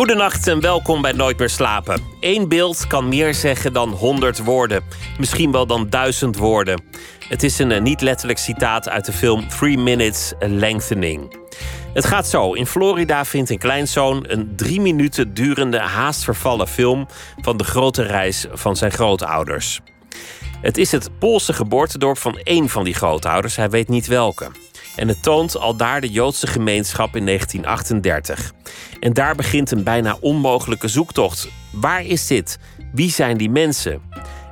Goedenacht en welkom bij Nooit meer slapen. Eén beeld kan meer zeggen dan honderd woorden. Misschien wel dan duizend woorden. Het is een eh, niet letterlijk citaat uit de film Three Minutes Lengthening. Het gaat zo. In Florida vindt een kleinzoon een drie minuten durende haast vervallen film van de grote reis van zijn grootouders. Het is het Poolse geboortedorp van één van die grootouders, hij weet niet welke. En het toont al daar de Joodse gemeenschap in 1938. En daar begint een bijna onmogelijke zoektocht. Waar is dit? Wie zijn die mensen?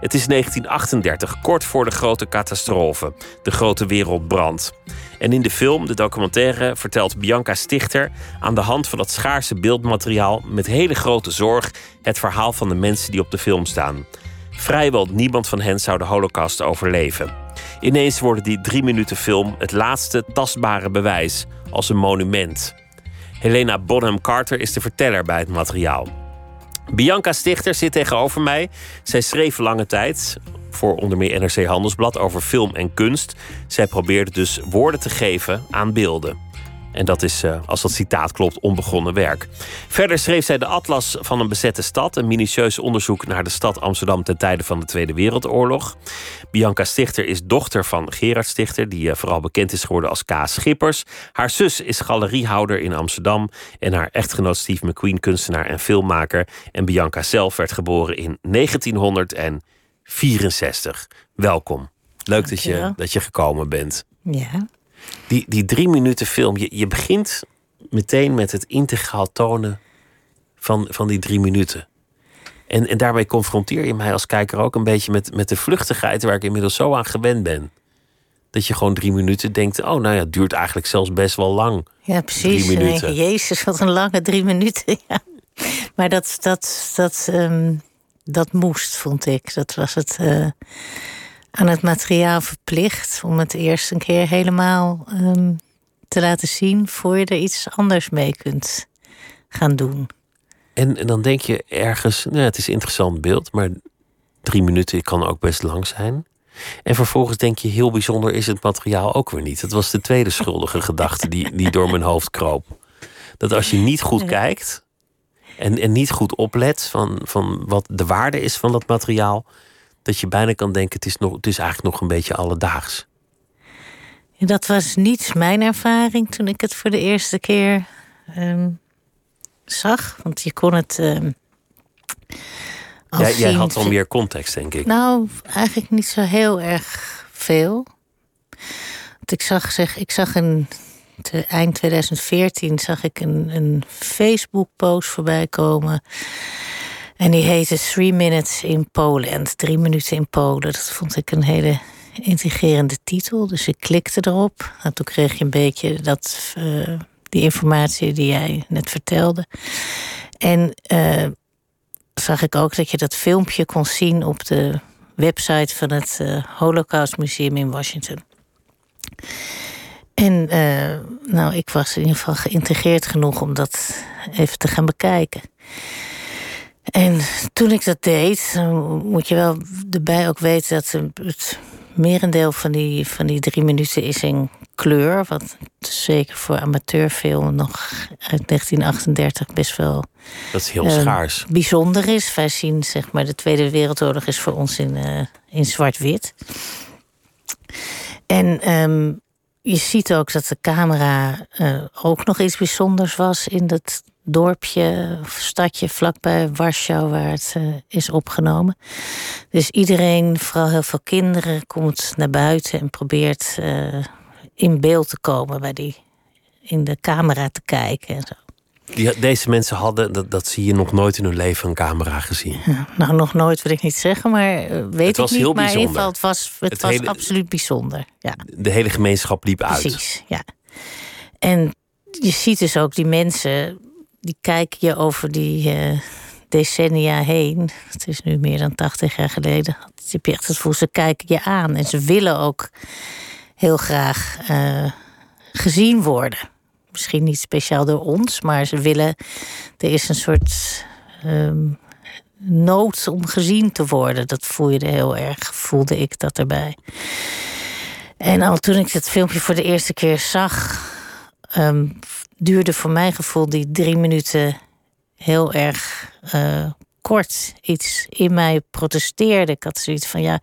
Het is 1938, kort voor de grote catastrofe, de grote wereldbrand. En in de film, de documentaire, vertelt Bianca Stichter aan de hand van dat schaarse beeldmateriaal met hele grote zorg het verhaal van de mensen die op de film staan. Vrijwel niemand van hen zou de Holocaust overleven. Ineens worden die drie minuten film het laatste tastbare bewijs, als een monument. Helena Bonham Carter is de verteller bij het materiaal. Bianca Stichter zit tegenover mij. Zij schreef lange tijd voor onder meer NRC Handelsblad over film en kunst. Zij probeerde dus woorden te geven aan beelden. En dat is, eh, als dat citaat klopt, onbegonnen werk. Verder schreef zij de Atlas van een bezette stad, een minutieus onderzoek naar de stad Amsterdam ten tijde van de Tweede Wereldoorlog. Bianca Stichter is dochter van Gerard Stichter, die eh, vooral bekend is geworden als K. Schippers. Haar zus is galeriehouder in Amsterdam en haar echtgenoot Steve McQueen, kunstenaar en filmmaker. En Bianca zelf werd geboren in 1964. Welkom. Leuk dat je, dat je gekomen bent. Ja. Die, die drie minuten film, je, je begint meteen met het integraal tonen van, van die drie minuten. En, en daarbij confronteer je mij als kijker ook een beetje met, met de vluchtigheid waar ik inmiddels zo aan gewend ben. Dat je gewoon drie minuten denkt, oh nou ja, het duurt eigenlijk zelfs best wel lang. Ja, precies. Drie minuten. Jezus, wat een lange drie minuten. Ja. Maar dat, dat, dat, ehm, dat moest, vond ik. Dat was het eh, aan het materiaal verplicht om het eerst een keer helemaal ehm, te laten zien voor je er iets anders mee kunt gaan doen. En, en dan denk je ergens, nou, het is een interessant beeld, maar drie minuten kan ook best lang zijn. En vervolgens denk je, heel bijzonder is het materiaal ook weer niet. Dat was de tweede schuldige gedachte die, die door mijn hoofd kroop. Dat als je niet goed kijkt en, en niet goed oplet van, van wat de waarde is van dat materiaal, dat je bijna kan denken, het is, nog, het is eigenlijk nog een beetje alledaags. Ja, dat was niet mijn ervaring toen ik het voor de eerste keer ehm, zag. Want je kon het. al Jij, jij had al meer context, denk ik. Nou, eigenlijk niet zo heel erg veel. Want ik zag, zeg, ik zag in te- eind 2014 zag ik een, een Facebook-post voorbij komen. En die heette Three Minutes in Poland. Drie minuten in Polen. Dat vond ik een hele intrigerende titel. Dus ik klikte erop. En toen kreeg je een beetje dat, eh, die informatie die jij net vertelde. En eh, zag ik ook dat je dat filmpje kon zien op de website van het eh, Holocaust Museum in Washington. En nou, ik was in ieder geval geïntegreerd genoeg om dat even te gaan bekijken. En toen ik dat deed, moet je wel erbij ook weten dat het merendeel van die, van die drie minuten is in kleur. Wat zeker voor amateurfilm nog uit 1938 best wel Dat is heel Ehm, schaars. bijzonder is. Wij zien, zeg maar, de Tweede Wereldoorlog is voor ons in, eh, in zwart-wit. En ehm, je ziet ook dat de camera eh, ook nog iets bijzonders was in dat dorpje of stadje vlakbij Warschau waar het eh, is opgenomen. Dus iedereen, vooral heel veel kinderen, komt naar buiten en probeert eh, in beeld te komen bij die in de camera te kijken en zo. Die, deze mensen hadden, dat, dat zie je nog nooit in hun leven, een camera gezien. Nou, nog nooit wil ik niet zeggen, maar eh, weet Het was ik niet. heel maar in ieder bijzonder. geval, het was, het Het was hele- absoluut bijzonder. Ja, De hele gemeenschap liep uit. precies. Ja. En je ziet dus ook die mensen, die kijken je over die eh, decennia heen. Het is nu meer dan 80 jaar geleden. Je hebt echt het gevoel, ze kijken je aan. En ze willen ook heel graag eh, gezien worden. Misschien niet speciaal door ons, maar ze willen. Er is een soort ehm, nood om gezien te worden. Dat voel je heel erg, voelde ik dat erbij. En al toen ik het filmpje voor de eerste keer zag, ehm, duurde voor mijn gevoel die drie minuten heel erg uh, kort. Iets in mij protesteerde. Ik had zoiets van ja.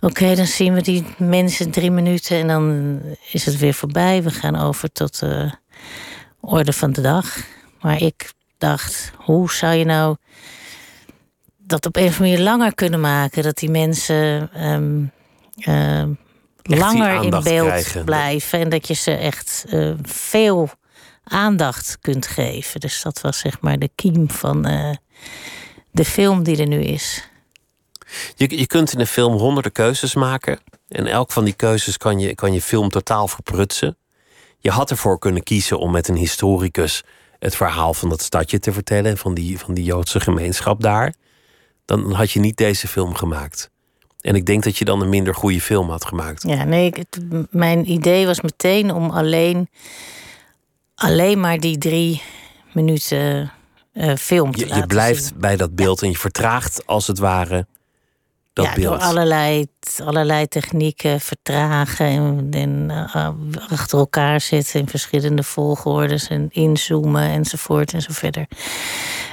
Oké, dan zien we die mensen drie minuten en dan is het weer voorbij. We gaan over tot de orde van de dag. Maar ik dacht, hoe zou je nou dat op een of andere manier langer kunnen maken? Dat die mensen ehm, ehm, langer in beeld blijven en dat je ze echt uh, veel aandacht kunt geven. Dus dat was zeg maar de kiem van uh, de film die er nu is. Je, je kunt in een film honderden keuzes maken. En elk van die keuzes kan je, kan je film totaal verprutsen. Je had ervoor kunnen kiezen om met een historicus het verhaal van dat stadje te vertellen, van die, van die Joodse gemeenschap daar. Dan had je niet deze film gemaakt. En ik denk dat je dan een minder goede film had gemaakt. Ja, nee, mijn idee was meteen om alleen, alleen maar die drie minuten uh, film te je, Je blijft zien. bij dat beeld en je vertraagt als het ware dat ja, beeld. Door allerlei, allerlei technieken vertragen en, en uh, achter elkaar zitten in verschillende volgordes en inzoomen enzovoort en zo verder.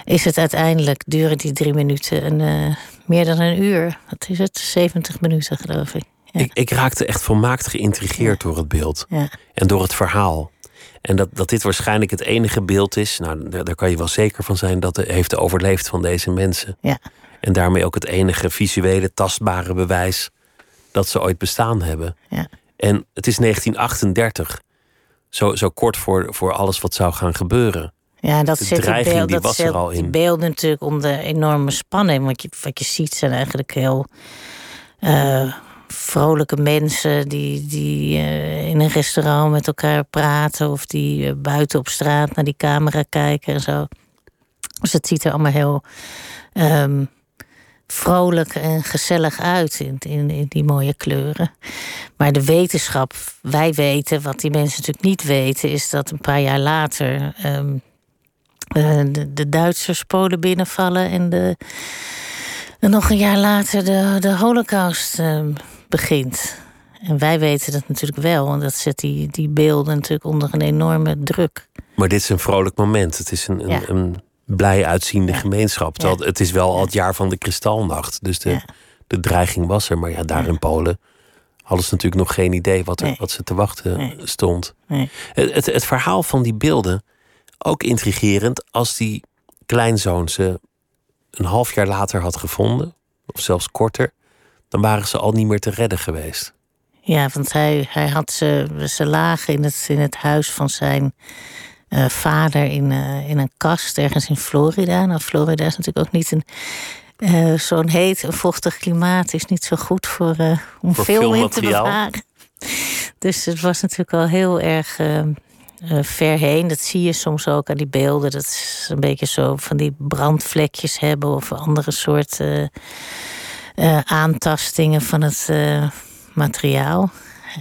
Is het uiteindelijk, duren die drie minuten en uh, meer dan een uur. Wat is het? 70 minuten geloof ik. Ja. Ik, ik, raakte echt volmaakt geïntrigeerd door het beeld ja. en door het verhaal. En dat, dat dit waarschijnlijk het enige beeld is, nou, daar, daar kan je wel zeker van zijn dat het heeft overleefd van deze mensen. Ja. En daarmee ook het enige visuele, tastbare bewijs dat ze ooit bestaan hebben. Ja. En het is 1938, zo, zo kort voor, voor alles wat zou gaan gebeuren. Ja, dat de zit dreiging beeld, die dat was er al in. Die beelden natuurlijk onder enorme spanning. Want je, wat je ziet zijn eigenlijk heel uh, vrolijke mensen die, die uh, in een restaurant met elkaar praten of die uh, buiten op straat naar die camera kijken en zo. Dus het ziet er allemaal heel um, vrolijk en gezellig uit in, in, in, die mooie kleuren. Maar de wetenschap, wij weten, wat die mensen natuurlijk niet weten, is dat een paar jaar later um, uh, de, de, Duitsers Polen binnenvallen en, de, en nog een jaar later de, de Holocaust um, begint. En wij weten dat natuurlijk wel, want dat zet die, die beelden natuurlijk onder een enorme druk. Maar dit is een vrolijk moment. Het is een, een, Ja. een blij uitziende Ja. gemeenschap. Ja. Het is wel al het jaar van de kristalnacht. Dus de, de dreiging was er. Maar ja, daar in Polen hadden ze natuurlijk nog geen idee wat, er, Nee. wat ze te wachten Nee. stond. Nee. Het, het, het verhaal van die beelden, ook intrigerend als die kleinzoon ze een half jaar later had gevonden, of zelfs korter, dan waren ze al niet meer te redden geweest. Ja, want hij, hij had ze, ze lagen in het, in het huis van zijn eh, vader in, eh, in een kast ergens in Florida. Nou, Florida is natuurlijk ook niet een. eh, Zo'n heet en vochtig klimaat is niet zo goed voor, om Voor film in te bewaren. Dus het was natuurlijk al heel erg ver heen. Dat zie je soms ook aan die beelden. Dat is een beetje zo van die brandvlekjes hebben of andere soort eh, aantastingen van het eh, materiaal.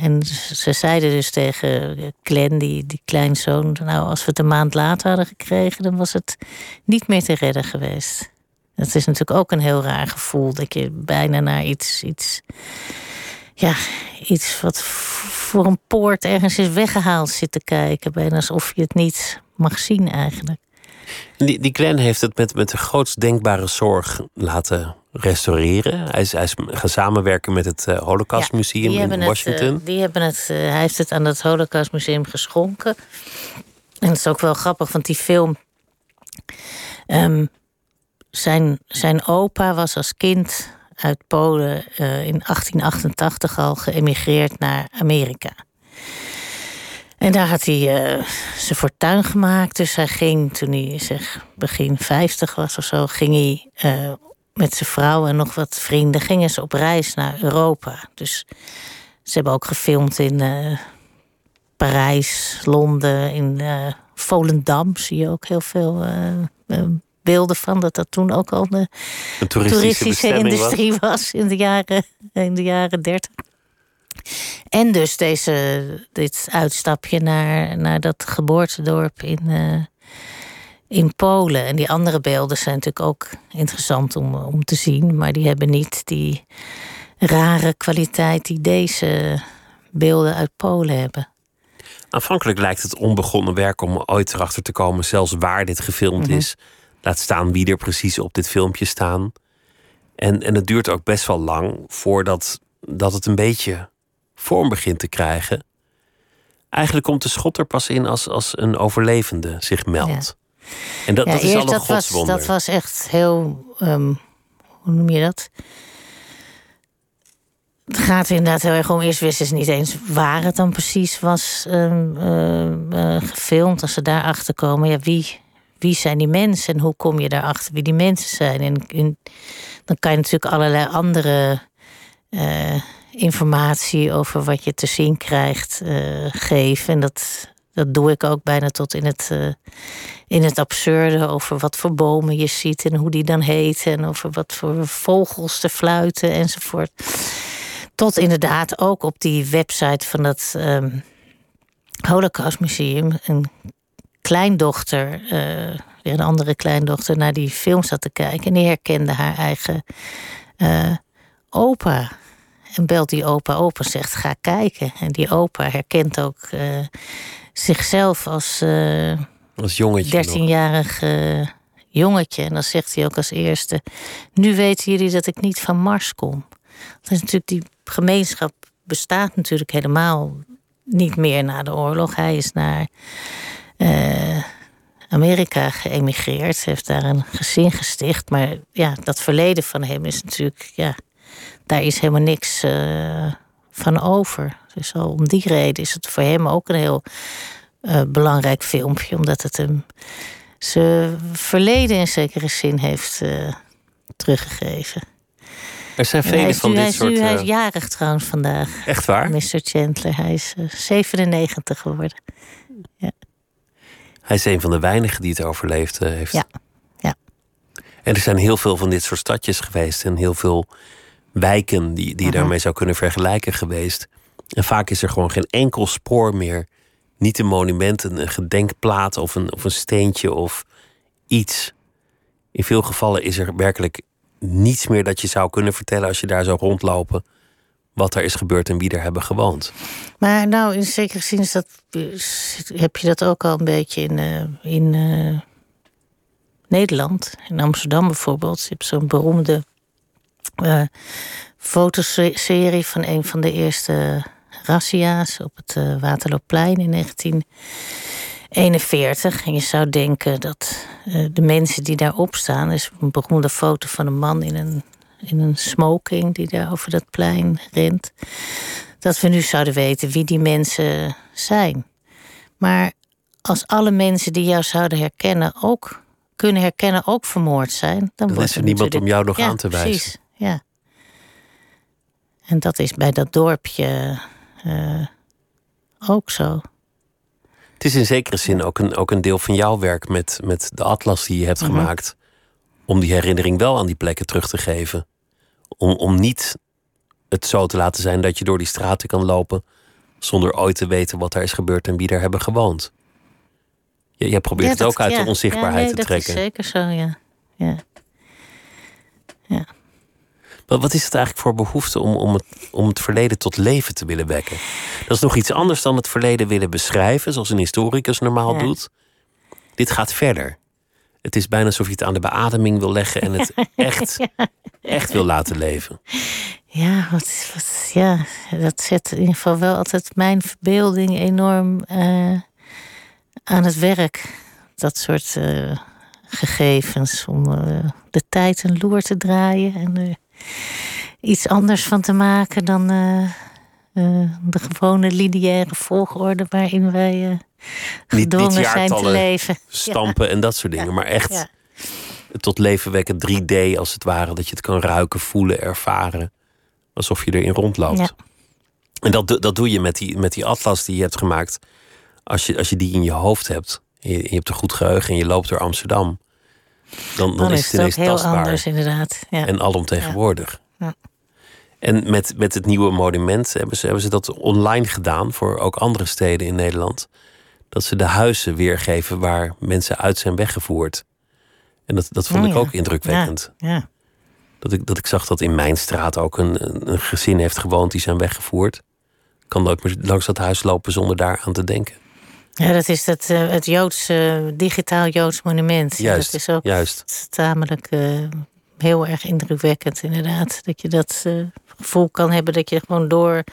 En ze zeiden dus tegen Glenn, die, die kleinzoon... nou, als we het een maand later hadden gekregen... dan was het niet meer te redden geweest. Dat is natuurlijk ook een heel raar gevoel... dat je bijna naar iets... iets ja, iets wat voor een poort ergens is weggehaald zit te kijken. Bijna alsof je het niet mag zien eigenlijk. Die, die Glenn heeft het met, met de grootst denkbare zorg laten restaureren. Hij is, hij is gaan samenwerken met het eh, Holocaust Ja, Museum die hebben in Washington. Het, eh, die hebben het, eh, hij heeft het aan het Holocaust Museum geschonken. En het is ook wel grappig, want die film. ehm, zijn, zijn opa was als kind uit Polen in 1888 al geëmigreerd naar Amerika. En daar had hij eh, zijn fortuin gemaakt. Dus hij ging, toen hij zeg begin 50 was of zo, ging hij met zijn vrouw en nog wat vrienden gingen ze op reis naar Europa. Dus ze hebben ook gefilmd in eh, Parijs, Londen, in eh, Volendam zie je ook heel veel eh, beelden van. Dat dat toen ook al de Een toeristische, toeristische bestemming was. industrie was. in de jaren, in de jaren 30. En dus deze, dit uitstapje naar, naar dat geboortedorp in, uh, in Polen. En die andere beelden zijn natuurlijk ook interessant om, om te zien. Maar die hebben niet die rare kwaliteit die deze beelden uit Polen hebben. Aanvankelijk lijkt het onbegonnen werk om ooit erachter te komen, zelfs waar dit gefilmd mhm. is. Laat staan wie er precies op dit filmpje staan. En, en het duurt ook best wel lang voordat dat het een beetje vorm begint te krijgen. Eigenlijk komt de schot er pas in als, als een overlevende zich meldt. En dat, dat is al een dat godswonder. Was, dat was echt heel, um, hoe noem je dat? Het gaat inderdaad heel erg om. Eerst wisten ze niet eens waar het dan precies was um, uh, gefilmd. Als ze daarachter komen, ja, wie, wie zijn die mensen en hoe kom je daarachter wie die mensen zijn? En, en dan kan je natuurlijk allerlei andere uh, informatie over wat je te zien krijgt uh, geven. En dat, dat doe ik ook bijna tot in het, uh, in het absurde over wat voor bomen je ziet en hoe die dan heten. En over wat voor vogels te fluiten enzovoort. Tot inderdaad ook op die website van het um, Holocaust Museum een kleindochter, uh, weer een andere kleindochter, naar die film zat te kijken. En die herkende haar eigen uh, opa. En belt die opa op en zegt: Ga kijken. En die opa herkent ook uh, zichzelf als, uh, als jongetje. 13-jarig jongetje. En dan zegt hij ook als eerste: Nu weten jullie dat ik niet van Mars kom. Dat is natuurlijk die gemeenschap bestaat natuurlijk helemaal niet meer na de oorlog. Hij is naar uh, Amerika geëmigreerd, heeft daar een gezin gesticht. Maar ja, dat verleden van hem is natuurlijk, ja, daar is helemaal niks uh, van over. Dus al om die reden is het voor hem ook een heel uh, belangrijk filmpje, omdat het hem zijn verleden in zekere zin heeft teruggegeven. Er zijn vele van dit soort... hij is jarig trouwens vandaag. Echt waar? Mr. Chandler. Hij is 97 geworden. Ja. Hij is een van de weinigen die het overleefd eh, heeft. Ja. ja. En er zijn heel veel van dit soort stadjes geweest en heel veel wijken die, die je mhm. daarmee zou kunnen vergelijken geweest. En vaak is er gewoon geen enkel spoor meer. Niet een monument, een gedenkplaat of een, of een steentje of iets. In veel gevallen is er werkelijk niets meer dat je zou kunnen vertellen als je daar zou rondlopen wat er is gebeurd en wie er hebben gewoond. Maar nou, in zekere zin is dat, heb je dat ook al een beetje in, uh, in uh, Nederland. In Amsterdam bijvoorbeeld. Je hebt zo'n beroemde uh, fotoserie van een van de eerste razzia's op het Waterloopplein in 1941. En je zou denken dat de mensen die daarop staan, is een beroemde foto van een man in een in een smoking die daar over dat plein rent. Dat we nu zouden weten wie die mensen zijn. Maar als alle mensen die jou zouden herkennen ook kunnen herkennen ook vermoord zijn, dan, dan is er niemand om jou nog aan te wijzen. Precies. En dat is bij dat dorpje uh, ook zo. Het is in zekere zin ook een, ook een deel van jouw werk met, met de atlas die je hebt mhm. gemaakt om die herinnering wel aan die plekken terug te geven. Om, om niet het zo te laten zijn dat je door die straten kan lopen zonder ooit te weten wat er is gebeurd en wie er hebben gewoond. Je, je probeert het ook uit de onzichtbaarheid te trekken. Dat is zeker zo, ja. ja. Maar wat is het eigenlijk voor behoefte om, om, het, om het verleden tot leven te willen wekken? Dat is nog iets anders dan het verleden willen beschrijven, zoals een historicus normaal doet. Dit gaat verder. Het is bijna alsof je het aan de beademing wil leggen en het echt, echt wil laten leven. Ja, wat, wat, ja, dat zet in ieder geval wel altijd mijn verbeelding enorm uh, aan het werk. Dat soort uh, gegevens om uh, de tijd een loer te draaien en iets anders van te maken dan de gewone lineaire volgorde waarin wij gedwongen niet, zijn te leven. Stampen en dat soort dingen. Maar echt tot leven wekken 3D als het ware. Dat je het kan ruiken, voelen, ervaren. Alsof je erin rondloopt. En dat, dat doe je met die, met die atlas die je hebt gemaakt. Als je, als je die in je hoofd hebt. Je, je hebt een goed geheugen en je loopt door Amsterdam. Dan, dan, is het, ineens heel anders inderdaad. En alomtegenwoordig. Ja. En met, met het nieuwe monument hebben ze, hebben ze dat online gedaan voor ook andere steden in Nederland. Dat ze de huizen weergeven waar mensen uit zijn weggevoerd. En dat, dat vond Oh ik ja. ook indrukwekkend. Ja, ja. Dat, ik, dat ik zag dat in mijn straat ook een, een- gezin heeft gewoond die zijn weggevoerd. Ik kan meer langs dat huis lopen zonder daar aan te denken. Ja, dat is dat, eh, het Joods, eh, digitaal Joods monument. Ja, Juist, dat is ook juist. tamelijk eh, heel erg indrukwekkend, inderdaad. Dat je dat gevoel kan hebben dat je gewoon door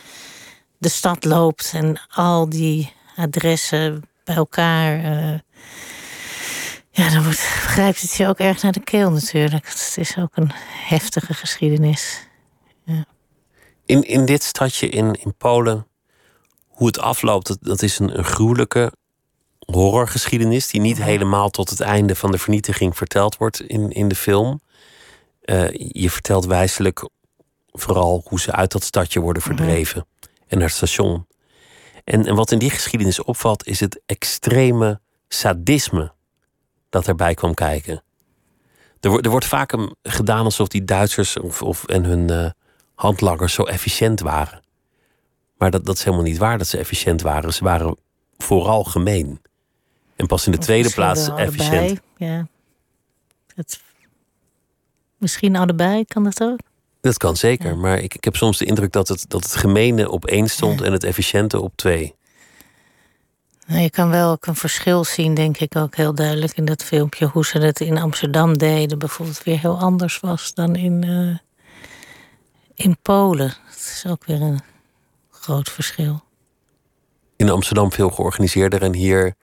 de stad loopt en al die adressen bij elkaar. ja, dan wordt, grijpt het je ook erg naar de keel natuurlijk. Het is ook een heftige geschiedenis. In, in dit stadje in, in Polen, hoe het afloopt, dat, dat is een, een gruwelijke horrorgeschiedenis. die niet helemaal tot het einde van de vernietiging verteld wordt in, in de film. Eh, je vertelt wijselijk vooral hoe ze uit dat stadje worden verdreven en naar het station. En, en wat in die geschiedenis opvalt, is het extreme sadisme dat erbij kwam kijken. Er, wordt er wordt vaak een- gedaan alsof die Duitsers of, of, en hun eh, handlangers zo efficiënt waren. Maar dat, dat is helemaal niet waar dat ze efficiënt waren. Ze waren vooral gemeen. En pas in de tweede plaats efficiënt. allebei, Ja. Het, misschien allebei, kan dat ook? Dat kan zeker, maar ik, ik heb soms de indruk dat het, dat het gemene op één stond en het efficiënte op twee. Nou, je kan wel ook een verschil zien, denk ik ook heel duidelijk in dat filmpje. Hoe ze het in Amsterdam deden, bijvoorbeeld weer heel anders was dan in, eh, in Polen. Het is ook weer een groot verschil. In Amsterdam veel georganiseerder en hier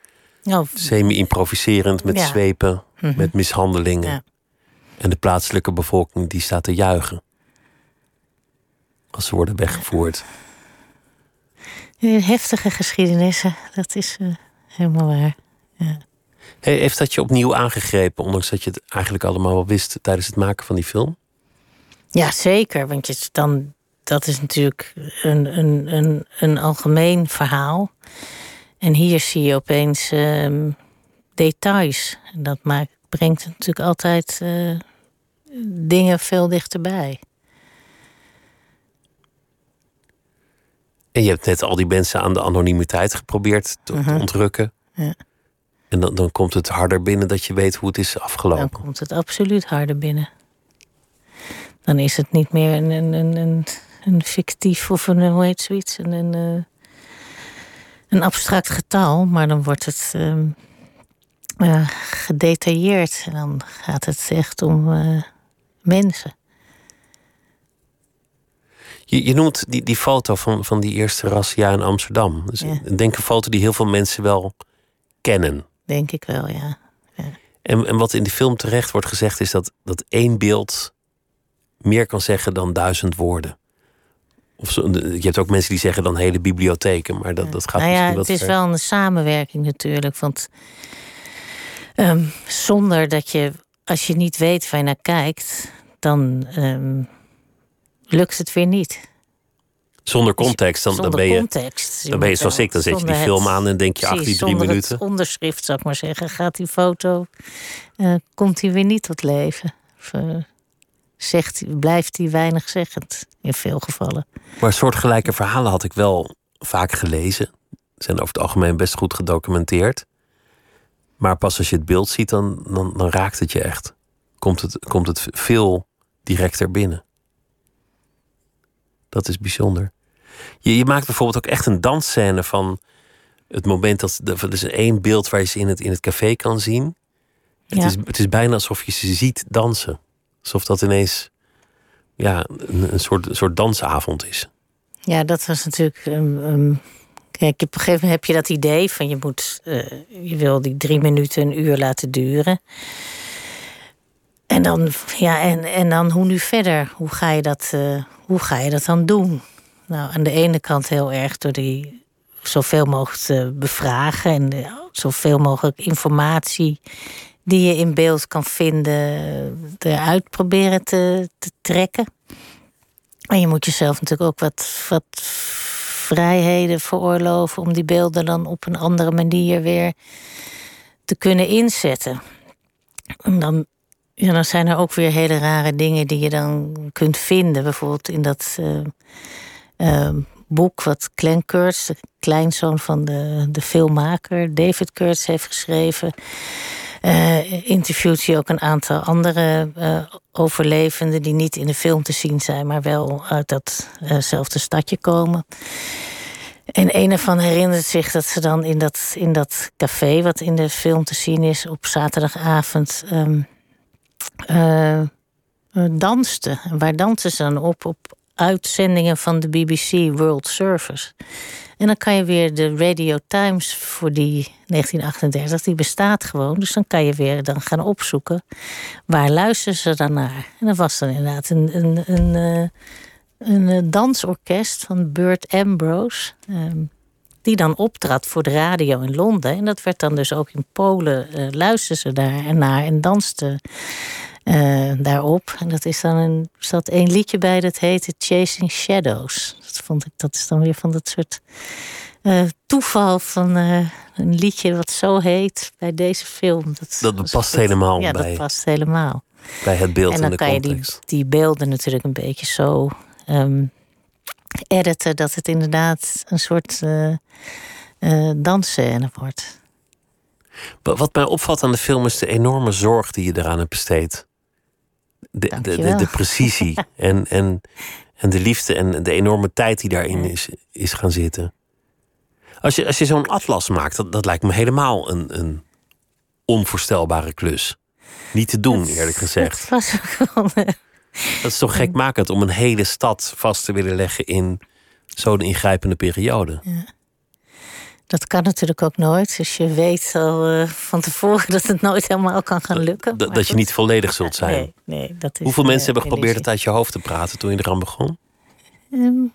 semi-improviserend met Ja. zwepen, Mhm. met mishandelingen. Ja. En de plaatselijke bevolking die staat te juichen. Als ze worden weggevoerd. heftige geschiedenissen, dat is eh, helemaal waar. Hey, heeft dat je opnieuw aangegrepen, ondanks dat je het eigenlijk allemaal wel wist tijdens het maken van die film? Ja, zeker. Want je, dan, dat is natuurlijk een, een, een, een algemeen verhaal. En hier zie je opeens ehm, details. En dat maakt, brengt natuurlijk altijd eh, dingen veel dichterbij. En je hebt net al die mensen aan de anonimiteit geprobeerd te, te ontrukken. Mhm. Ja. En dan, dan komt het harder binnen dat je weet hoe het is Dan afgelopen. komt het absoluut harder binnen. Dan is het niet meer een, een, een, een, een fictief of een, hoe heet zoiets, een, een, eh, een abstract getal, maar dan wordt het ehm, eh, gedetailleerd. En dan gaat het echt om eh, mensen. Je, je noemt die, die foto van, van die eerste razzia in Amsterdam. Dus Ja. ik denk een foto die heel veel mensen wel kennen. Denk ik wel, ja. En, en wat in de film terecht wordt gezegd is dat, dat één beeld meer kan zeggen dan duizend woorden. Of zo, je hebt ook mensen die zeggen dan hele bibliotheken, maar dat, dat gaat nou ja, het is ver. wel een samenwerking natuurlijk. Want ehm, zonder dat je, als je niet weet waar je naar kijkt, dan ehm, lukt het weer niet. Zonder context, dan, dan ben je, context. dan ben je zoals ik. Dan zet je die film aan en denk je, ach, die drie zonder minuten. Het onderschrift, zou ik maar zeggen, gaat die foto, eh, komt die weer niet tot leven. Of, eh, zegt, blijft die weinig zeggend in veel gevallen. Maar soortgelijke verhalen had ik wel vaak gelezen. Zijn over het algemeen best goed gedocumenteerd. Maar pas als je het beeld ziet, dan, dan, dan raakt het je echt. Komt het, komt het veel directer binnen. Dat is bijzonder. Je, je maakt bijvoorbeeld ook echt een dansscène van het moment dat. Er is één beeld waar je ze in het, in het café kan zien. Het, Ja. is, het is bijna alsof je ze ziet dansen. Alsof dat ineens ja, een, soort, soort dansavond is. Ja, dat was natuurlijk. ehm, ehm, kijk, op een gegeven moment heb je dat idee van je moet. eh, je wil die drie minuten, een uur laten duren. En dan, ja, en, en dan hoe nu verder? Hoe ga, je dat, eh, hoe ga je dat dan doen? Nou, aan de ene kant heel erg door die zoveel mogelijk te bevragen en eh, zoveel mogelijk informatie die je in beeld kan vinden, eruit proberen te, trekken. En je moet jezelf natuurlijk ook wat, wat vrijheden veroorloven om die beelden dan op een andere manier weer te kunnen inzetten. En dan, ja, dan zijn er ook weer hele rare dingen die je dan kunt vinden. Bijvoorbeeld in dat uh, boek wat Glenn Kurtz, de kleinzoon van de, de filmmaker, David Kurtz, heeft geschreven. Uh, interviewt hij ook een aantal andere uh, overlevenden die niet in de film te zien zijn, maar wel uit datzelfde stadje komen. En een ervan herinnert zich dat ze dan in dat, in dat café, wat in de film te zien is, op zaterdagavond um, dansten. En waar dansen ze dan op? Op uitzendingen van de BBC World Service. En dan kan je weer de Radio Times voor die 1938, die bestaat gewoon. Dus dan kan je weer dan gaan opzoeken waar luisteren ze dan naar. En dat was dan inderdaad een, een, een, een, een dansorkest van Burt Ambrose. Um, die dan optrad voor de radio in Londen. En dat werd dan dus ook in Polen, uh, ze daar naar en dansten uh, daarop. En dat is dan een, er zat één liedje bij dat heette Chasing Shadows. Dat vond ik, dat is dan weer van dat soort uh, toeval van uh, een liedje wat zo heet bij deze film. Dat, dat past helemaal ja, bij. dat past helemaal. Bij het beeld en dan de kan je die, die beelden natuurlijk een beetje zo um, editen dat het inderdaad een soort dansscène wordt. Wat mij opvalt aan de film is de enorme zorg die je eraan hebt besteed. De, de, de, de, precisie en, en, en de liefde en de enorme tijd die daarin is, is gaan zitten. Als je, als je zo'n atlas maakt, dat, dat lijkt me helemaal een, een onvoorstelbare klus. Niet te doen, eerlijk gezegd. Dat was ook wel. Uh, dat is toch gekmakend om een hele stad vast te willen leggen in zo'n ingrijpende periode. Ja. Dat kan natuurlijk ook nooit. Dus je weet al uh, van tevoren dat het nooit helemaal kan gaan lukken. Dat, dat je niet volledig zult zijn. Nee, nee, dat is Hoeveel uh, mensen hebben geprobeerd het uit je hoofd te praten toen je eraan begon? Um,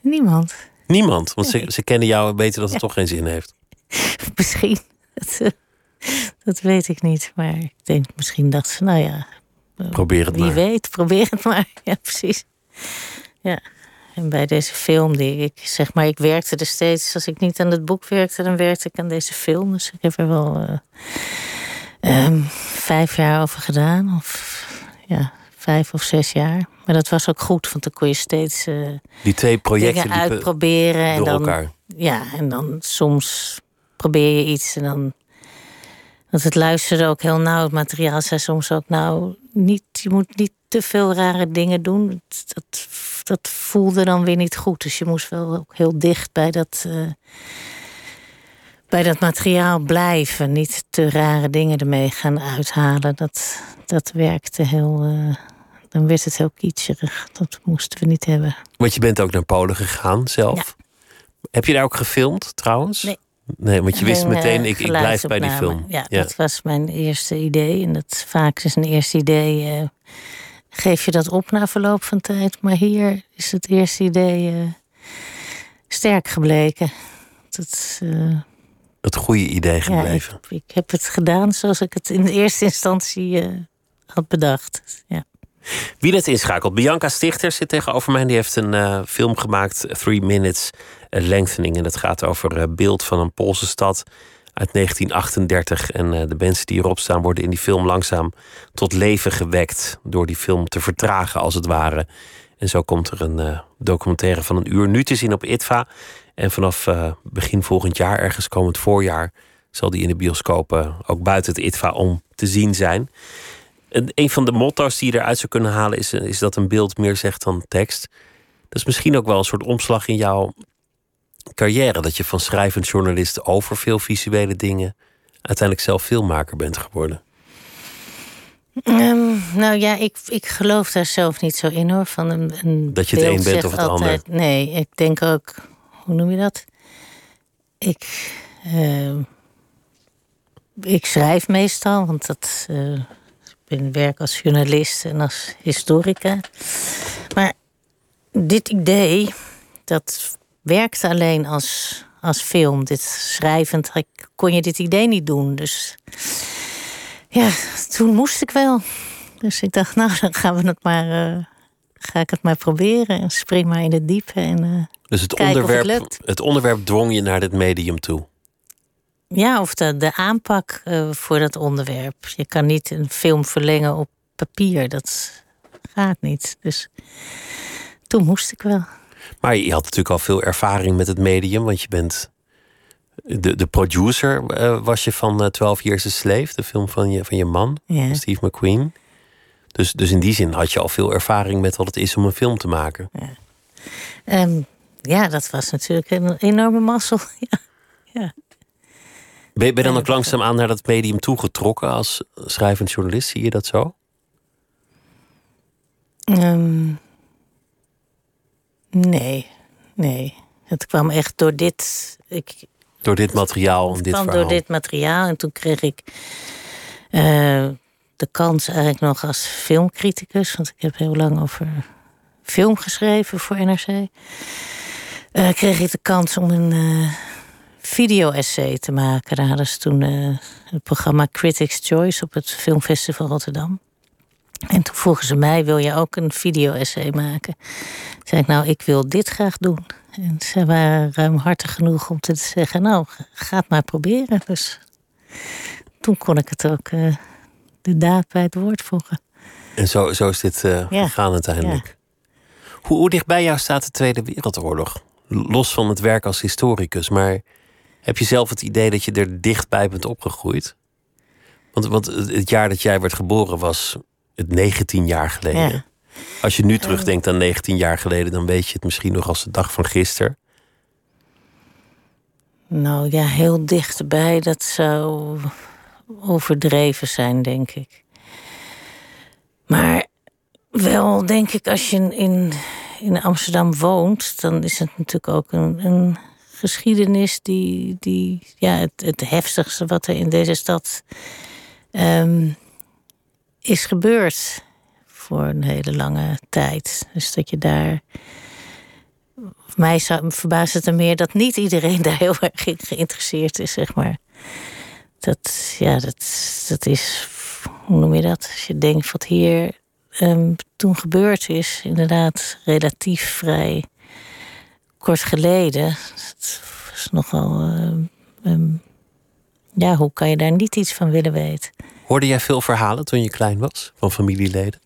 niemand. Niemand, want nee. ze, ze kennen jou en weten dat het ja. toch geen zin heeft. Misschien. Dat, uh, dat, weet ik niet. Maar ik denk misschien dat ze, nou ja. Probeer het wie maar. Wie weet, probeer het maar. Ja, precies. Ja. En bij deze film, die ik zeg maar, ik werkte er steeds. Als ik niet aan het boek werkte, dan werkte ik aan deze film. Dus ik heb er wel uh, um, vijf jaar over gedaan. Of ja, vijf of zes jaar. Maar dat was ook goed, want dan kon je steeds uh, die twee projecten dingen uitproberen. En dan, elkaar. Ja, en dan soms probeer je iets en dan. Want het luisterde ook heel nauw. Het materiaal zei soms ook, nou, niet, je moet niet te veel rare dingen doen. Dat, dat voelde dan weer niet goed. Dus je moest wel ook heel dicht bij dat, uh, bij dat materiaal blijven. Niet te rare dingen ermee gaan uithalen. Dat, dat werkte heel. Uh, dan werd het heel kitscherig. Dat moesten we niet hebben. Want je bent ook naar Polen gegaan zelf. Ja. Heb je daar ook gefilmd trouwens? Nee. Nee, want je wist meteen, ik, ik blijf bij die film. Ja, ja, dat was mijn eerste idee. En dat vaak is een eerste idee. Uh, geef je dat op na verloop van tijd. Maar hier is het eerste idee uh, sterk gebleken. Dat, uh, het goede idee gebleven. Ja, ik, ik, heb het gedaan zoals ik het in de eerste instantie uh, had bedacht. Ja. Wie net inschakelt, Bianca Stichter zit tegenover mij. Die heeft een film gemaakt, Three Minutes Lengthening. En dat gaat over beeld van een Poolse stad uit 1938. En uh, de mensen die erop staan worden in die film langzaam tot leven gewekt. Door die film te vertragen, als het ware. En zo komt er een uh, documentaire van een uur nu te zien op ITVA. En vanaf uh, begin volgend jaar, ergens komend voorjaar, zal die in de bioscopen ook buiten het ITVA om te zien zijn. En een van de motto's die je eruit zou kunnen halen is, is dat een beeld meer zegt dan tekst. Dat is misschien ook wel een soort omslag in jouw carrière. Dat je van schrijvend journalist over veel visuele dingen uiteindelijk zelf filmmaker bent geworden. Um, nou ja, ik, ik geloof daar zelf niet zo in hoor. Van een, een dat je het een bent of het altijd, ander. Nee, ik denk ook, hoe noem je dat? Ik, uh, ik schrijf meestal, want dat, uh, ik ben werk als journalist en als historica. Maar dit idee, dat werkte alleen als, als film. Dit schrijvend kon je dit idee niet doen. Dus ja, toen moest ik wel. Dus ik dacht, nou, dan gaan we het maar, uh, ga ik het maar proberen. En spring maar in het diepe. En, uh, dus het onderwerp, het, onderwerp dwong je naar dit medium toe? Ja, of de, de aanpak uh, voor dat onderwerp. Je kan niet een film verlengen op papier. Dat gaat niet. Dus toen moest ik wel. Maar je had natuurlijk al veel ervaring met het medium, want je bent de, de producer uh, was je van uh, 12 Years a Slave, de film van je, van je man, Ja. Steve McQueen. Dus, dus in die zin had je al veel ervaring met wat het is om een film te maken. Ja, Ehm, ja dat was natuurlijk een enorme mazzel. Ja. ja. Ben, je- ben je dan ook langzaamaan naar dat medium toegetrokken als schrijvend journalist? Zie je dat zo? Ehm, nee, nee. Het kwam echt door dit. Ik, Door dit materiaal en het dit kwam verhaal? door dit materiaal. En toen kreeg ik eh, de kans eigenlijk nog als filmcriticus. Want ik heb heel lang over film geschreven voor NRC. Eh, kreeg ik de kans om een eh, video-essay te maken. Daar hadden ze toen het programma Critics' Choice op het Filmfestival Rotterdam. En toen vroegen ze mij, wil je ook een video-essay maken? Toen zei ik, nou, ik wil dit graag doen. En ze waren ruimhartig genoeg om te zeggen, nou, ga het maar proberen. Dus toen kon ik het ook eh, de daad bij het woord voegen. En zo, zo is dit eh, Ja. gegaan uiteindelijk. Hoe, hoe dicht bij jou staat de Tweede Wereldoorlog? Los van het werk als historicus, maar heb je zelf het idee dat je er dichtbij bent opgegroeid? Want, want het jaar dat jij werd geboren was het 19 jaar geleden. Ja. Als je nu terugdenkt aan 19 jaar geleden, dan weet je het misschien nog als de dag van gisteren. Nou ja, heel dichtbij, dat zou overdreven zijn, denk ik. Maar wel, denk ik, als je in, in Amsterdam woont, dan is het natuurlijk ook een, een geschiedenis die, die ja, het, het heftigste wat er in deze stad ehm, is gebeurd voor een hele lange tijd. Dus dat je daar mij verbaast het er meer dat niet iedereen daar heel erg in geïnteresseerd is, zeg maar. Dat, ja, dat, dat is, hoe noem je dat? Als je denkt wat hier ehm, toen gebeurd is, inderdaad relatief vrij kort geleden. Het was nogal, ehm, ja, hoe kan je daar niet iets van willen weten? Hoorde jij veel verhalen toen je klein was van familieleden?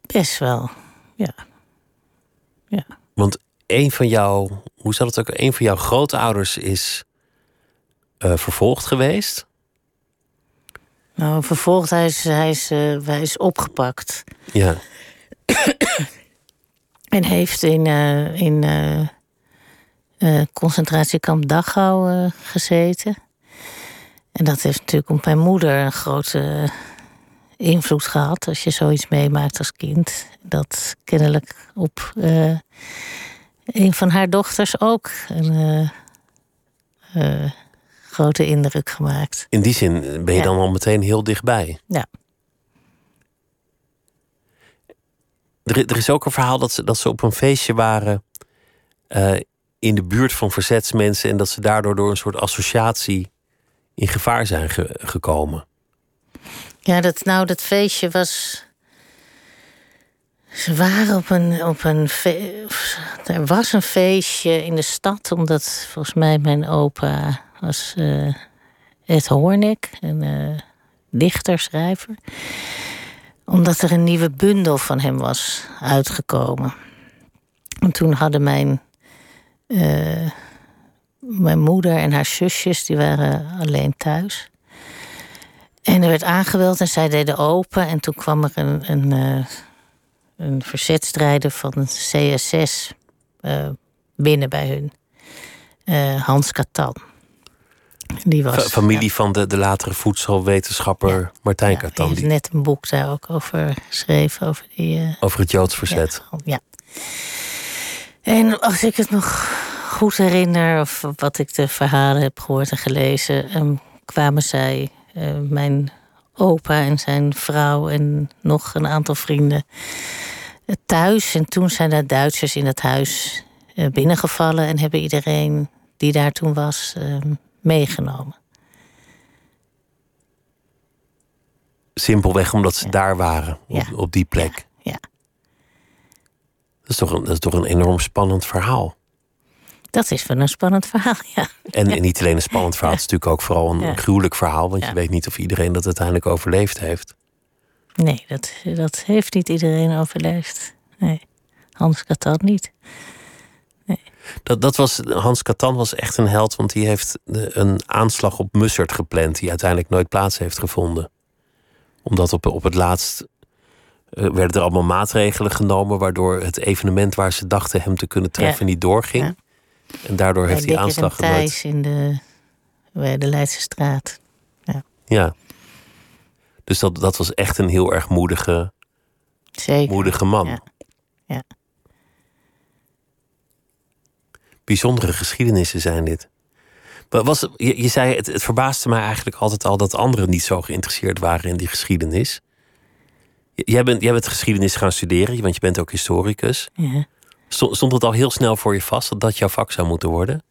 Best wel, ja. Ja. Want een van jouw, hoe zat het ook? Een van jouw grootouders is eh, vervolgd geweest. Nou, vervolgd, hij is, hij is, eh, hij is opgepakt. Ja. En heeft in, eh, in concentratiekamp Dachau gezeten. En dat heeft natuurlijk op mijn moeder een grote invloed gehad. Als je zoiets meemaakt als kind. Dat kennelijk op eh, een van haar dochters ook een eh, eh, grote indruk gemaakt. In die zin ben je Ja. dan al meteen heel dichtbij. Ja. Er, er is ook een verhaal dat ze, dat ze op een feestje waren in de buurt van verzetsmensen en dat ze daardoor door een soort associatie in gevaar zijn ge- gekomen. Ja, dat, nou, dat feestje was. Ze waren op een. Op een er was een feestje in de stad, omdat volgens mij mijn opa was eh Ed Hoornik, een eh, dichter, schrijver. Omdat er een nieuwe bundel van hem was uitgekomen. En toen hadden mijn. eh, mijn moeder en haar zusjes, die waren alleen thuis. En er werd aangebeld en zij deden open. En toen kwam er een, een, eh, een verzetstrijder van het CSS eh, binnen bij hun. Eh, Hans Katan. Die was, Fa- familie van de, de latere voedselwetenschapper Martijn ja, die Katan, heeft die net een boek daar ook over geschreven. Over die, eh, over het Joods verzet. ja. En als ik het nog goed herinner, of wat ik de verhalen heb gehoord en gelezen, ehm, kwamen zij, eh, mijn opa en zijn vrouw en nog een aantal vrienden, eh, thuis. En toen zijn er Duitsers in het huis eh, binnengevallen en hebben iedereen die daar toen was ehm, meegenomen. Simpelweg omdat ze Ja. daar waren, op, Ja. op die plek. Ja. Dat, is toch een, dat is toch een enorm spannend verhaal. Dat is wel een spannend verhaal, ja. En, en niet alleen een spannend verhaal, het is natuurlijk ook vooral een gruwelijk verhaal. Want je weet niet of iedereen dat uiteindelijk overleefd heeft. Nee, dat, dat heeft niet iedereen overleefd. Nee, Hans Katan niet. Dat, dat was, Hans Catan was echt een held, want die heeft een aanslag op Mussert gepland, die uiteindelijk nooit plaats heeft gevonden. Omdat op, op het laatst eh, werden er allemaal maatregelen genomen, waardoor het evenement waar ze dachten hem te kunnen treffen niet doorging. Ja. En daardoor heeft en aanslag nooit. Thijs in de, bij de Leidse straat. Ja. Dus dat, dat was echt een heel erg moedige, Zeker. moedige man. Ja. Ja. Bijzondere geschiedenissen zijn dit. Was, je, je zei, het, het verbaasde mij eigenlijk altijd al dat anderen niet zo geïnteresseerd waren in die geschiedenis. Jij bent, jij bent geschiedenis gaan studeren, want je bent ook historicus. Ja. Stond, het al heel snel voor je vast dat dat jouw vak zou moeten worden?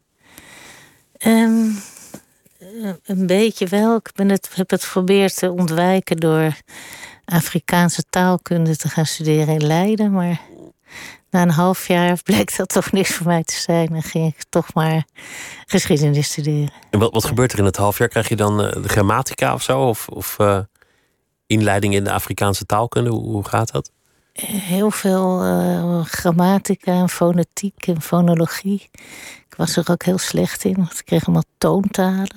Ehm, eh, een beetje wel. Ik ben het, heb het geprobeerd te ontwijken door Afrikaanse taalkunde te gaan studeren in Leiden. Maar na een half jaar bleek dat toch niks voor mij te zijn. En ging ik toch maar geschiedenis studeren. En wat, wat gebeurt er in het half jaar? Krijg je dan eh, de grammatica of zo? Of, of eh, inleiding in de Afrikaanse taalkunde? Hoe, hoe gaat dat? Heel veel eh, grammatica en fonetiek en fonologie. Ik was er ook heel slecht in, want ik kreeg allemaal toontalen.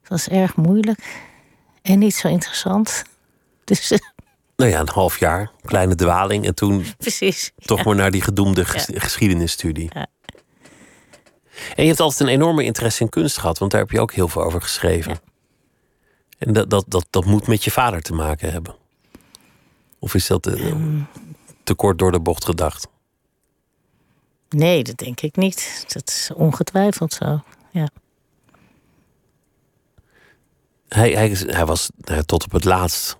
Het was erg moeilijk en niet zo interessant. Dus eh, Nou ja, een half jaar, kleine dwaling. En toen precies. toch ja. maar naar die gedoemde ges- geschiedenisstudie. Ja. En je hebt altijd een enorme interesse in kunst gehad, want daar heb je ook heel veel over geschreven. En dat, dat, dat, dat moet met je vader te maken hebben. Of is dat eh, te kort door de bocht gedacht? Nee, dat denk ik niet. Dat is ongetwijfeld zo. Ja. Hij, hij, hij was ja, tot op het laatst.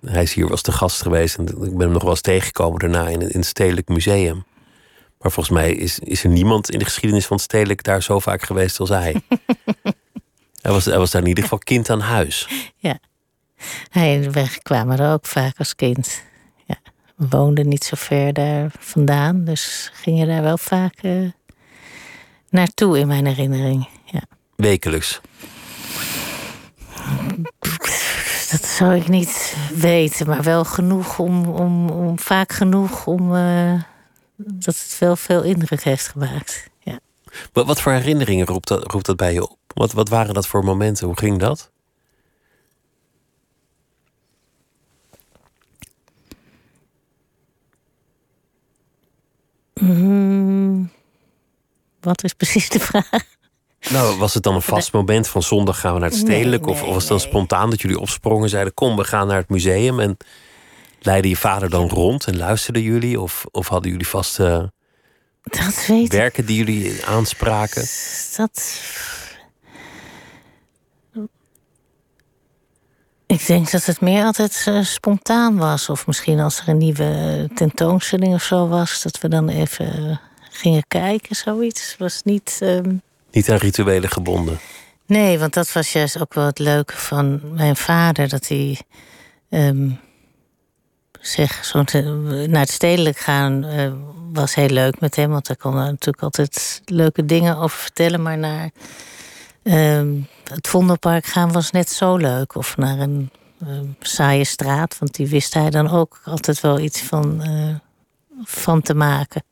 Hij is hier was te gast geweest. En ik ben hem nog wel eens tegengekomen daarna in, in het Stedelijk Museum. Maar volgens mij is, is er niemand in de geschiedenis van het Stedelijk daar zo vaak geweest als hij. hij, was, hij was daar in ieder geval kind aan huis. Hij, we kwamen er ook vaak als kind. Ja. We woonden niet zo ver daar vandaan, dus gingen daar wel vaak eh, naartoe in mijn herinnering. Ja. Wekelijks. Dat zou ik niet weten, maar wel genoeg om, om, om vaak genoeg om eh, dat het wel veel indruk heeft gemaakt. Ja. Wat, wat voor herinneringen roept dat, roept dat bij je op? Wat, wat waren dat voor momenten? Hoe ging dat? Wat is precies de vraag? Nou, was het dan een vast moment van zondag gaan we naar het stedelijk? Nee, of, nee, of was het dan nee. spontaan dat jullie opsprongen zeiden: kom, we gaan naar het museum? En leidde je vader dan rond en luisterden jullie? Of, of hadden jullie vaste Dat weet ik. werken die jullie aanspraken? Dat. Ik denk dat het meer altijd eh, spontaan was. Of misschien als er een nieuwe tentoonstelling of zo was, dat we dan even gingen kijken, zoiets. Het was niet. ehm, Niet aan rituelen gebonden. Nee, want dat was juist ook wel het leuke van mijn vader. Dat hij ehm, zeg, zo te- naar het stedelijk gaan eh, was heel leuk met hem. Want daar kon hij natuurlijk altijd leuke dingen over vertellen. Maar naar ehm, het Vondelpark gaan was net zo leuk. Of naar een ehm, saaie straat. Want die wist hij dan ook altijd wel iets van, eh, van te maken.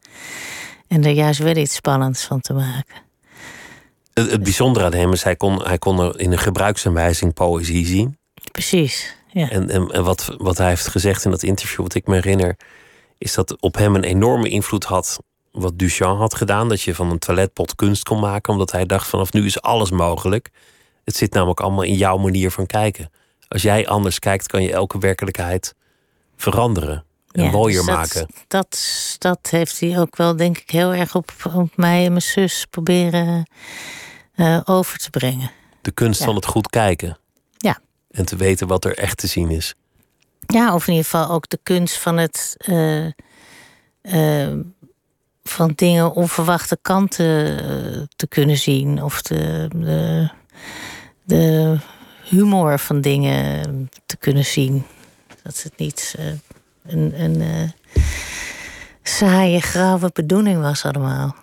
En er juist wel iets spannends van te maken. Het, het bijzondere aan hem is, hij kon, hij kon er in een gebruiksaanwijzing poëzie zien. Precies, ja. En, en, en wat, wat hij heeft gezegd in dat interview, wat ik me herinner, is dat op hem een enorme invloed had wat Duchamp had gedaan. Dat je van een toiletpot kunst kon maken, omdat hij dacht vanaf nu is alles mogelijk. Het zit namelijk allemaal in jouw manier van kijken. Als jij anders kijkt, kan je elke werkelijkheid veranderen en Ja, mooier dus dat- maken. Dat, dat heeft hij ook wel, denk ik, heel erg op, op mij en mijn zus proberen eh, over te brengen. De kunst ja. van het goed kijken. Ja. En te weten wat er echt te zien is. Ja, of in ieder geval ook de kunst van het. eh, eh, van dingen onverwachte kanten te kunnen zien. Of de, de, de humor van dingen te kunnen zien. Dat het niet een, een eh, saaie, grauwe bedoeling was allemaal.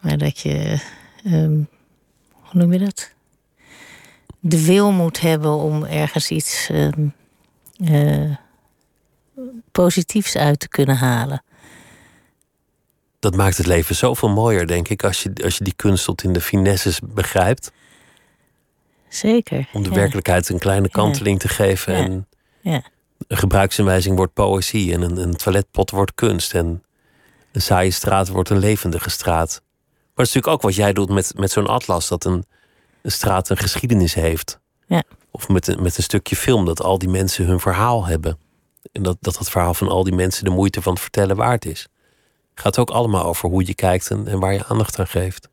Maar dat je, ehm, hoe noem je dat? De wil moet hebben om ergens iets ehm, eh, positiefs uit te kunnen halen. Dat maakt het leven zoveel mooier, denk ik, als je, als je die kunst tot in de finesses begrijpt. Zeker. Om de ja. werkelijkheid een kleine kanteling te geven. Ja. En Ja. Een gebruiksaanwijzing wordt poëzie. En een, een toiletpot wordt kunst. En een saaie straat wordt een levendige straat. Maar dat is natuurlijk ook wat jij doet met, met zo'n atlas. Dat een, een straat een geschiedenis heeft. Ja. Of met een, met een stukje film. Dat al die mensen hun verhaal hebben. En dat, dat het verhaal van al die mensen de moeite van het vertellen waard is. Gaat ook allemaal over hoe je kijkt en, en waar je aandacht aan geeft.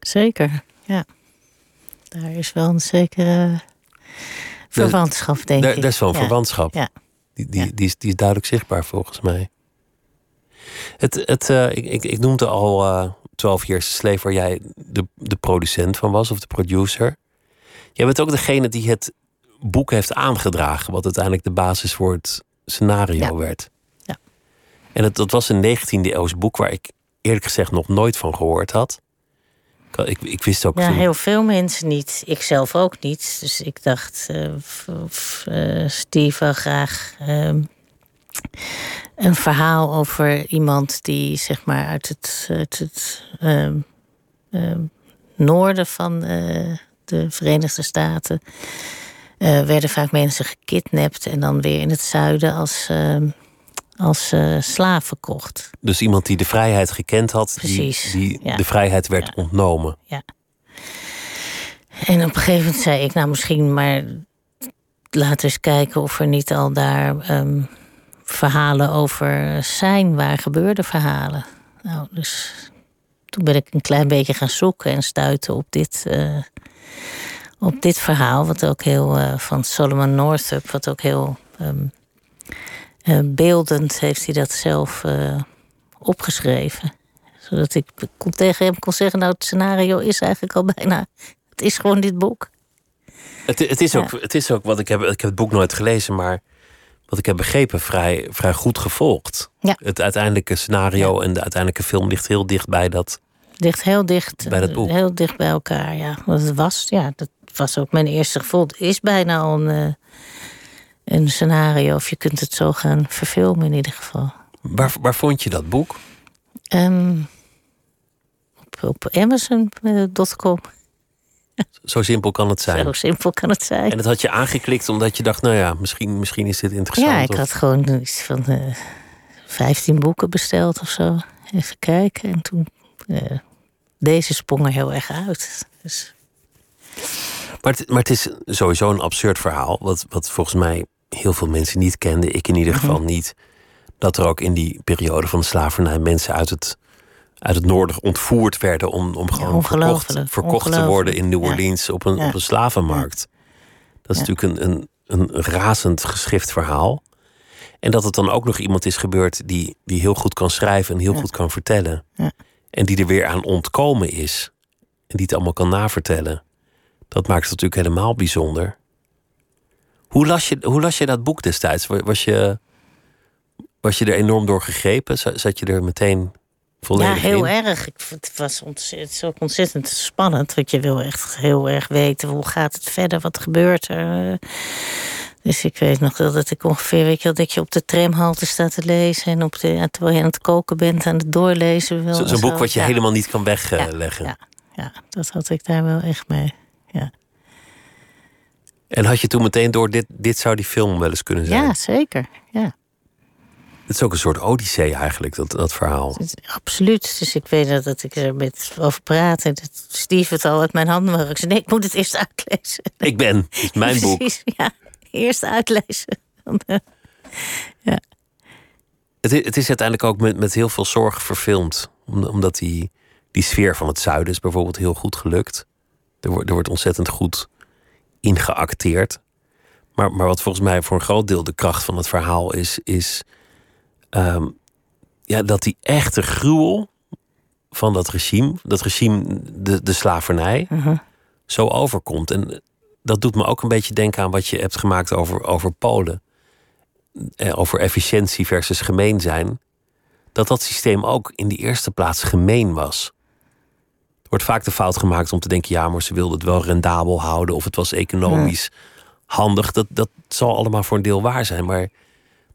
Zeker, ja. Daar is wel een zekere verwantschap, denk ik. daar is wel een Ja. verwantschap. Ja. Die, die, Ja. die, is, die is duidelijk zichtbaar volgens mij. Het, het, eh, ik, ik, ik noemde al eh 12 Years a Slave, waar jij de, de producent van was, of de producer. Jij bent ook degene die het boek heeft aangedragen, wat uiteindelijk de basis voor het scenario werd. Ja. En het, dat was een 19e eeuws boek waar ik eerlijk gezegd nog nooit van gehoord had. Ik, ik, wist ook Ja, toen- heel veel mensen niet. Ik zelf ook niet. Dus ik dacht, of, of, eh, Steve wil graag ehm, een verhaal over iemand die zeg maar uit het, uit het ehm, ehm, noorden van eh, de Verenigde Staten werden vaak mensen gekidnapt en dan weer in het zuiden als, als eh, slaven verkocht. Dus iemand die de vrijheid gekend had, die, Precies, die ja. de vrijheid werd Ja. ontnomen. En op een gegeven moment zei ik, nou misschien maar laten we eens kijken of er niet al daar ehm, verhalen over zijn, waar gebeurde verhalen. Nou, dus toen ben ik een klein beetje gaan zoeken en stuiten op dit, eh, op dit verhaal, wat ook heel eh, van Solomon Northup, wat ook heel ehm, eh, beeldend heeft hij dat zelf eh, opgeschreven. Zodat ik kon tegen hem kon zeggen, nou het scenario is eigenlijk al bijna het is gewoon dit boek. Het, het, is Ja. ook, het is ook wat ik heb. Ik heb het boek nooit gelezen, maar wat ik heb begrepen, vrij, vrij goed gevolgd. Ja. Het uiteindelijke scenario en de uiteindelijke film ligt heel dicht bij dat. Ligt heel dicht, Bij dat boek. heel dicht bij elkaar, ja. Want het was, ja, dat was ook mijn eerste gevoel. Het is bijna al een, eh, een scenario, of je kunt het zo gaan verfilmen in ieder geval. Waar, waar vond je dat boek? Ehm, op, op Amazon.com. Zo simpel kan het zijn. Zo simpel kan het zijn. En dat had je aangeklikt omdat je dacht, nou ja, misschien, misschien is dit interessant. Ja, ik of- had gewoon iets van eh 15 boeken besteld of zo. Even kijken. En toen. eh, deze sprong er heel erg uit. Dus, Maar, het, maar het is sowieso een absurd verhaal. Wat, wat volgens mij heel veel mensen niet kenden. Ik in ieder Mhm. geval niet. Dat er ook in die periode van de slavernij mensen uit het, uit het noorden ontvoerd werden. om, om gewoon verkocht, verkocht te worden in New. Ja. Orleans op, een, Ja. op een slavenmarkt. Dat is natuurlijk een, een, een razend geschift verhaal. En dat het dan ook nog iemand is gebeurd die, die heel goed kan schrijven en heel goed kan vertellen. En die er weer aan ontkomen is. En die het allemaal kan navertellen. Dat maakt het natuurlijk helemaal bijzonder. Hoe las je, hoe las je dat boek destijds? Wa- Was je, was je er enorm door gegrepen? Zat je er meteen ja, volledig heel in? erg. Ik, vond- het was ontzettend, ook ontzettend spannend. Want je wil echt heel erg weten hoe gaat het verder, wat gebeurt er. Dus ik weet nog wel dat ik ongeveer, weet je wel, dat je op de tramhalte staat te lezen. En op de, ja, terwijl je aan het koken bent, aan het doorlezen. wil Zo- Zo'n zo. boek wat je Ja. helemaal niet kan wegleggen. Ja, ja, dat had ik daar wel echt mee. Ja, En had je toen meteen door, dit, dit zou die film wel eens kunnen zijn? ja zeker. Ja. Het is ook een soort odyssee eigenlijk, dat, dat verhaal. Het Absoluut. Dus ik weet dat, dat ik er met over praat. En dat Steve het al uit mijn handen mag. Ik zei, nee, ik moet het eerst uitlezen. Ik ben, het is mijn boek. Precies, ja. Eerst uitlezen. Eh, Het, i- het is uiteindelijk ook met, met heel veel zorg verfilmd. Om- Omdat die, die sfeer van het zuiden is bijvoorbeeld heel goed gelukt. Er wordt, er wordt ontzettend goed ingeacteerd. Maar, maar wat volgens mij voor een groot deel de kracht van het verhaal is, is ehm, ja, dat die echte gruwel van dat regime, dat regime, de, de slavernij, Mhm. zo overkomt. En dat doet me ook een beetje denken aan wat je hebt gemaakt over, over Polen. Eh, over efficiëntie versus gemeen zijn. Dat dat systeem ook in die eerste plaats gemeen was. Wordt vaak de fout gemaakt om te denken: ja, maar ze wilden het wel rendabel houden of het was economisch handig. Dat, dat zal allemaal voor een deel waar zijn, maar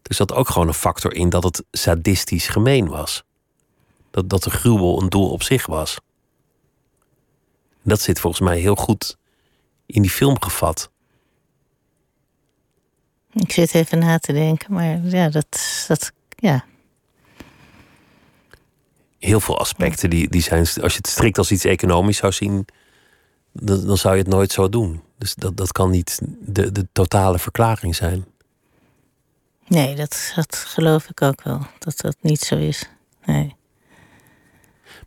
er zat ook gewoon een factor in dat het sadistisch gemeen was. Dat, dat de gruwel een doel op zich was. Dat zit volgens mij heel goed in die film gevat. Ik zit even na te denken, maar ja, dat, dat ja. Heel veel aspecten die, die zijn, als je het strikt als iets economisch zou zien, dan, dan zou je het nooit zo doen. Dus dat, dat kan niet de, de totale verklaring zijn. Nee, dat, dat geloof ik ook wel, dat dat niet zo is. Nee.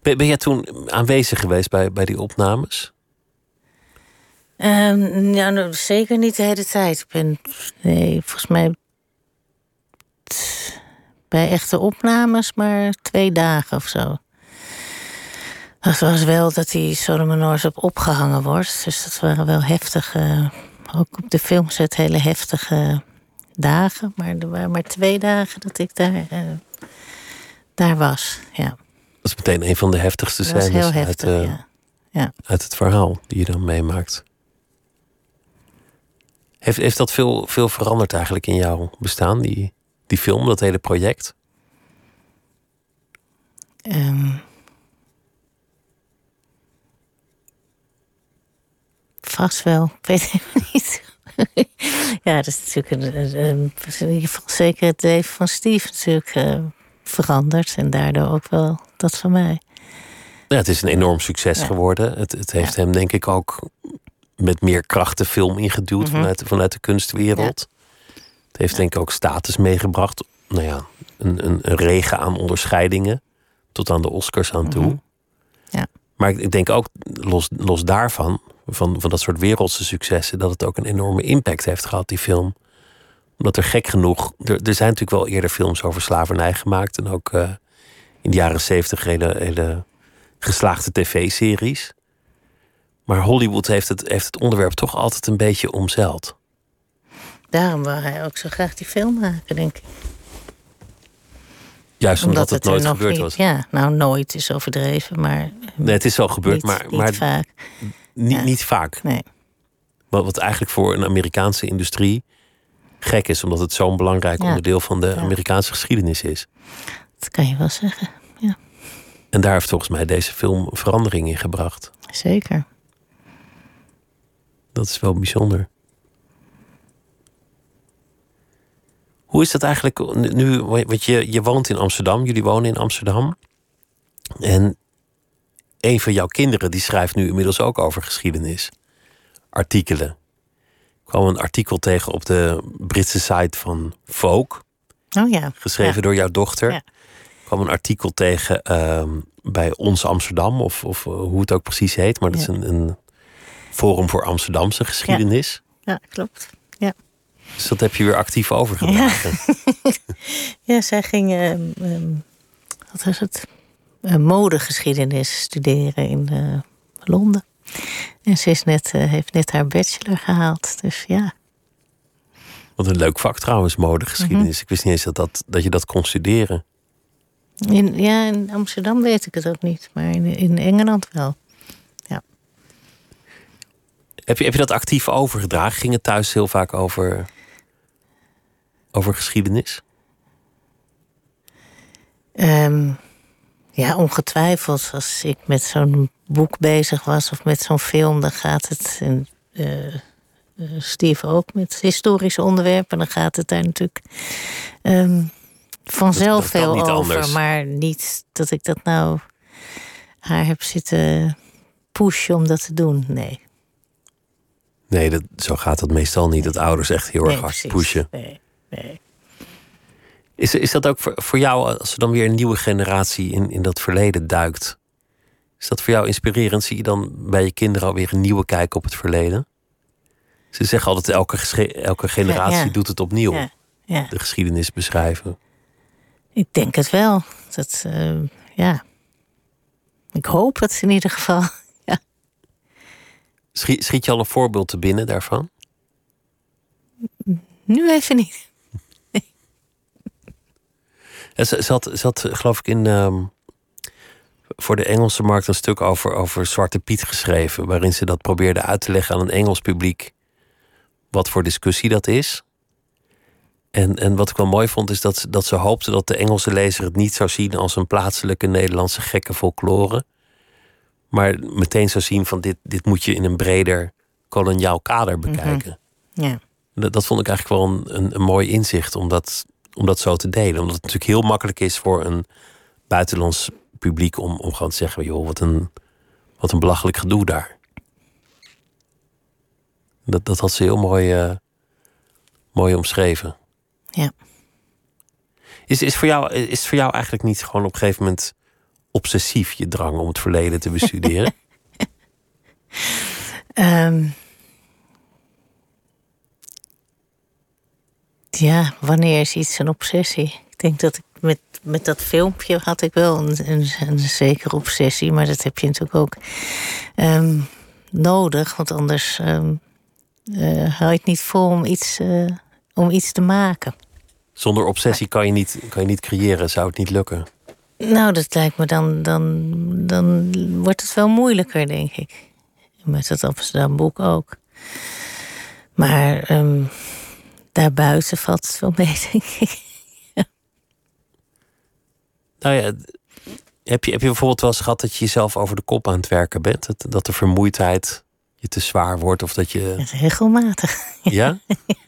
Ben, ben jij toen aanwezig geweest bij, bij die opnames? Um, ja, nou, zeker niet de hele tijd. Ik ben, nee, volgens mij bij echte opnames maar twee dagen of zo. Dat was wel dat die Solomon op opgehangen wordt. Dus dat waren wel heftige, ook op de filmset hele heftige dagen. Maar er waren maar twee dagen dat ik daar, uh, daar was, ja. Dat is meteen een van de heftigste scènes heel heftig, uit, uh, ja. Ja. uit het verhaal die je dan meemaakt. Heeft, heeft dat veel, veel veranderd eigenlijk in jouw bestaan, die, die film, dat hele project? Um, vast wel, ik weet het niet. ja, dat is natuurlijk een, een, zeker het leven van Steve natuurlijk uh, veranderd. En daardoor ook wel dat van mij. Ja, het is een enorm succes ja. geworden. Het, het heeft ja. hem denk ik ook met meer kracht de film ingeduwd mm -hmm. vanuit, vanuit de kunstwereld. Het heeft denk ik ook status meegebracht. Nou ja, een, een, een, regen aan onderscheidingen. Tot aan de Oscars aan toe. Mm -hmm. ja. Maar ik, ik denk ook, los, los daarvan, van, van dat soort wereldse successen, dat het ook een enorme impact heeft gehad, die film. Omdat er gek genoeg. Er, er zijn natuurlijk wel eerder films over slavernij gemaakt. En ook uh, in de jaren zeventig hele, hele geslaagde tv-series. Maar Hollywood heeft het, heeft het onderwerp toch altijd een beetje omzeild. Daarom wil hij ook zo graag die film maken, denk ik. Juist omdat, omdat het, het nooit gebeurd niet, was. Ja, nou nooit is overdreven, maar. Nee, het is wel gebeurd, niet, maar, niet maar vaak. Niet, Ja. niet vaak. Nee. Wat, wat eigenlijk voor een Amerikaanse industrie gek is, omdat het zo'n belangrijk Ja. onderdeel van de Ja. Amerikaanse geschiedenis is. Dat kan je wel zeggen. Ja, En daar heeft volgens mij deze film verandering in gebracht. zeker. Dat is wel bijzonder. Hoe is dat eigenlijk nu? Want je, je woont in Amsterdam, jullie wonen in Amsterdam. En een van jouw kinderen die schrijft nu inmiddels ook over geschiedenis. Artikelen. Ik kwam een artikel tegen op de Britse site van Vogue, Oh ja. geschreven Ja. door jouw dochter. Ja. Ik kwam een artikel tegen ehm, bij Ons Amsterdam, of, of eh, hoe het ook precies heet. Maar dat is een, een forum voor Amsterdamse geschiedenis. Ja, klopt. Ja. Dus dat heb je weer actief overgedragen. Ja, zij ging, ehm, ehm, wat was het? Eh, modegeschiedenis studeren in eh, Londen. En ze is net, eh, heeft net haar bachelor gehaald. Dus ja, Wat een leuk vak trouwens, modegeschiedenis. Mhm. Ik wist niet eens dat, dat, dat je dat kon studeren. in, ja, in Amsterdam weet ik het ook niet, maar in, in Engeland wel. Heb je, heb je dat actief overgedragen? Ging het thuis heel vaak over, over geschiedenis? Ehm, ja, ongetwijfeld. Als ik met zo'n boek bezig was of met zo'n film, dan gaat het. En, eh, eh, Steve ook met historische onderwerpen, dan gaat het daar natuurlijk ehm, vanzelf Dat- dat kan veel over. anders. Maar niet dat ik dat nou haar heb zitten pushen om dat te doen. Nee. Nee, dat, zo gaat dat meestal niet. Dat ouders echt heel erg hard precies. pushen. Nee, nee. Is, is dat ook voor, voor jou, als er dan weer een nieuwe generatie in, in dat verleden duikt? Is dat voor jou inspirerend? Zie je dan bij je kinderen alweer een nieuwe kijk op het verleden? Ze zeggen altijd, elke, elke generatie Ja, ja. doet het opnieuw. Ja, ja. De geschiedenis beschrijven. Ik denk het wel. Dat, eh, ja. Ik hoop het in ieder geval. Ja. Schiet, schiet je al een voorbeeld te binnen daarvan? Nu even niet. Ja, ze, ze had, ze had, geloof ik, in. ehm, voor de Engelse markt een stuk over, over Zwarte Piet geschreven. Waarin ze dat probeerde uit te leggen aan een Engels publiek. Wat voor discussie dat is. En, en wat ik wel mooi vond, is dat, dat ze hoopte dat de Engelse lezer het niet zou zien als een plaatselijke Nederlandse gekke folklore. Maar meteen zou zien van dit, dit moet je in een breder koloniaal kader Mhm. bekijken. Ja. Dat, dat vond ik eigenlijk wel een, een, een mooi inzicht om dat, om dat zo te delen. Omdat het natuurlijk heel makkelijk is voor een buitenlands publiek om, om gewoon te zeggen: joh, wat een, wat een belachelijk gedoe daar. Dat, dat had ze heel mooi, eh, mooi omschreven. Ja. Is, is, voor jou, is het voor jou eigenlijk niet gewoon op een gegeven moment obsessief je drang om het verleden te bestuderen? Ehm, ja, wanneer is iets een obsessie? Ik denk dat ik met, met dat filmpje had ik wel een, een, een zekere obsessie, maar dat heb je natuurlijk ook ehm, nodig, want anders eh, hou je het niet vol om iets, eh, om iets te maken. Zonder obsessie kan je, niet, kan je niet creëren, zou het niet lukken. Nou, dat lijkt me dan, dan, dan wordt het wel moeilijker, denk ik. Met het Amsterdam boek ook. Maar ehm, daarbuiten valt het wel mee, denk ik. Nou ja, heb je, heb je bijvoorbeeld wel eens gehad dat je jezelf over de kop aan het werken bent? Dat, dat de vermoeidheid je te zwaar wordt of dat je. Regelmatig. Ja?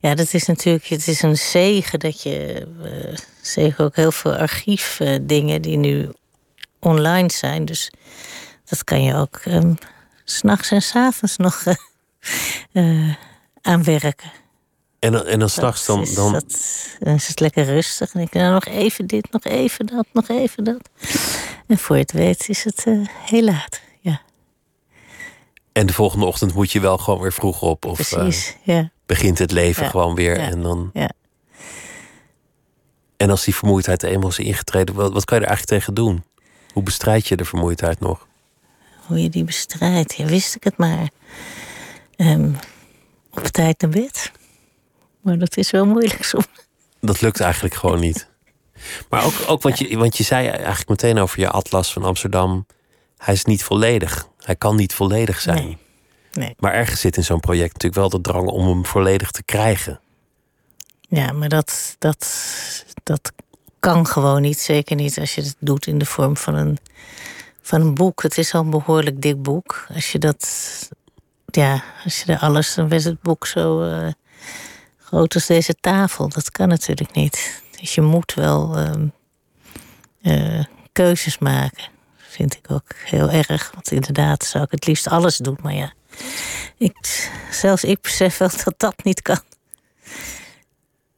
Ja, dat is natuurlijk het is een zegen dat je. eh zeker ook heel veel archiefdingen die nu online zijn. Dus dat kan je ook s s'nachts en s'avonds nog eh, eh, aanwerken. En, dan- en dan straks dan. is, dan dat, dan is het lekker rustig. En ik nou nog even dit, nog even dat, nog even dat. En voor je het weet is het eh, heel laat. Ja, en de volgende ochtend moet je wel gewoon weer vroeg op. Of eh, precies. ja, begint het leven Ja. gewoon weer. Ja. En, dan, ja. en als die vermoeidheid eenmaal is ingetreden, wat, wat kan je er eigenlijk tegen doen? Hoe bestrijd je de vermoeidheid nog? Hoe je die bestrijdt, ja, wist ik het maar. Ehm, op tijd naar bed. Maar dat is wel moeilijk soms. Dat lukt eigenlijk gewoon niet. Maar ook, ook want, je, want je zei eigenlijk meteen over je atlas van Amsterdam. Hij is niet volledig. Hij kan niet volledig zijn. Nee. Nee. Maar ergens zit in zo'n project natuurlijk wel de drang om hem volledig te krijgen. Ja, maar dat, dat, dat kan gewoon niet. Zeker niet als je het doet in de vorm van een, van een boek. Het is al een behoorlijk dik boek. Als je dat. Ja, als je er alles. dan is het boek zo eh, groot als deze tafel. Dat kan natuurlijk niet. Dus je moet wel ehm, eh, keuzes maken. Vind ik ook heel erg. Want inderdaad zou ik het liefst alles doen. Maar ja, ik, zelfs ik besef wel dat dat niet kan.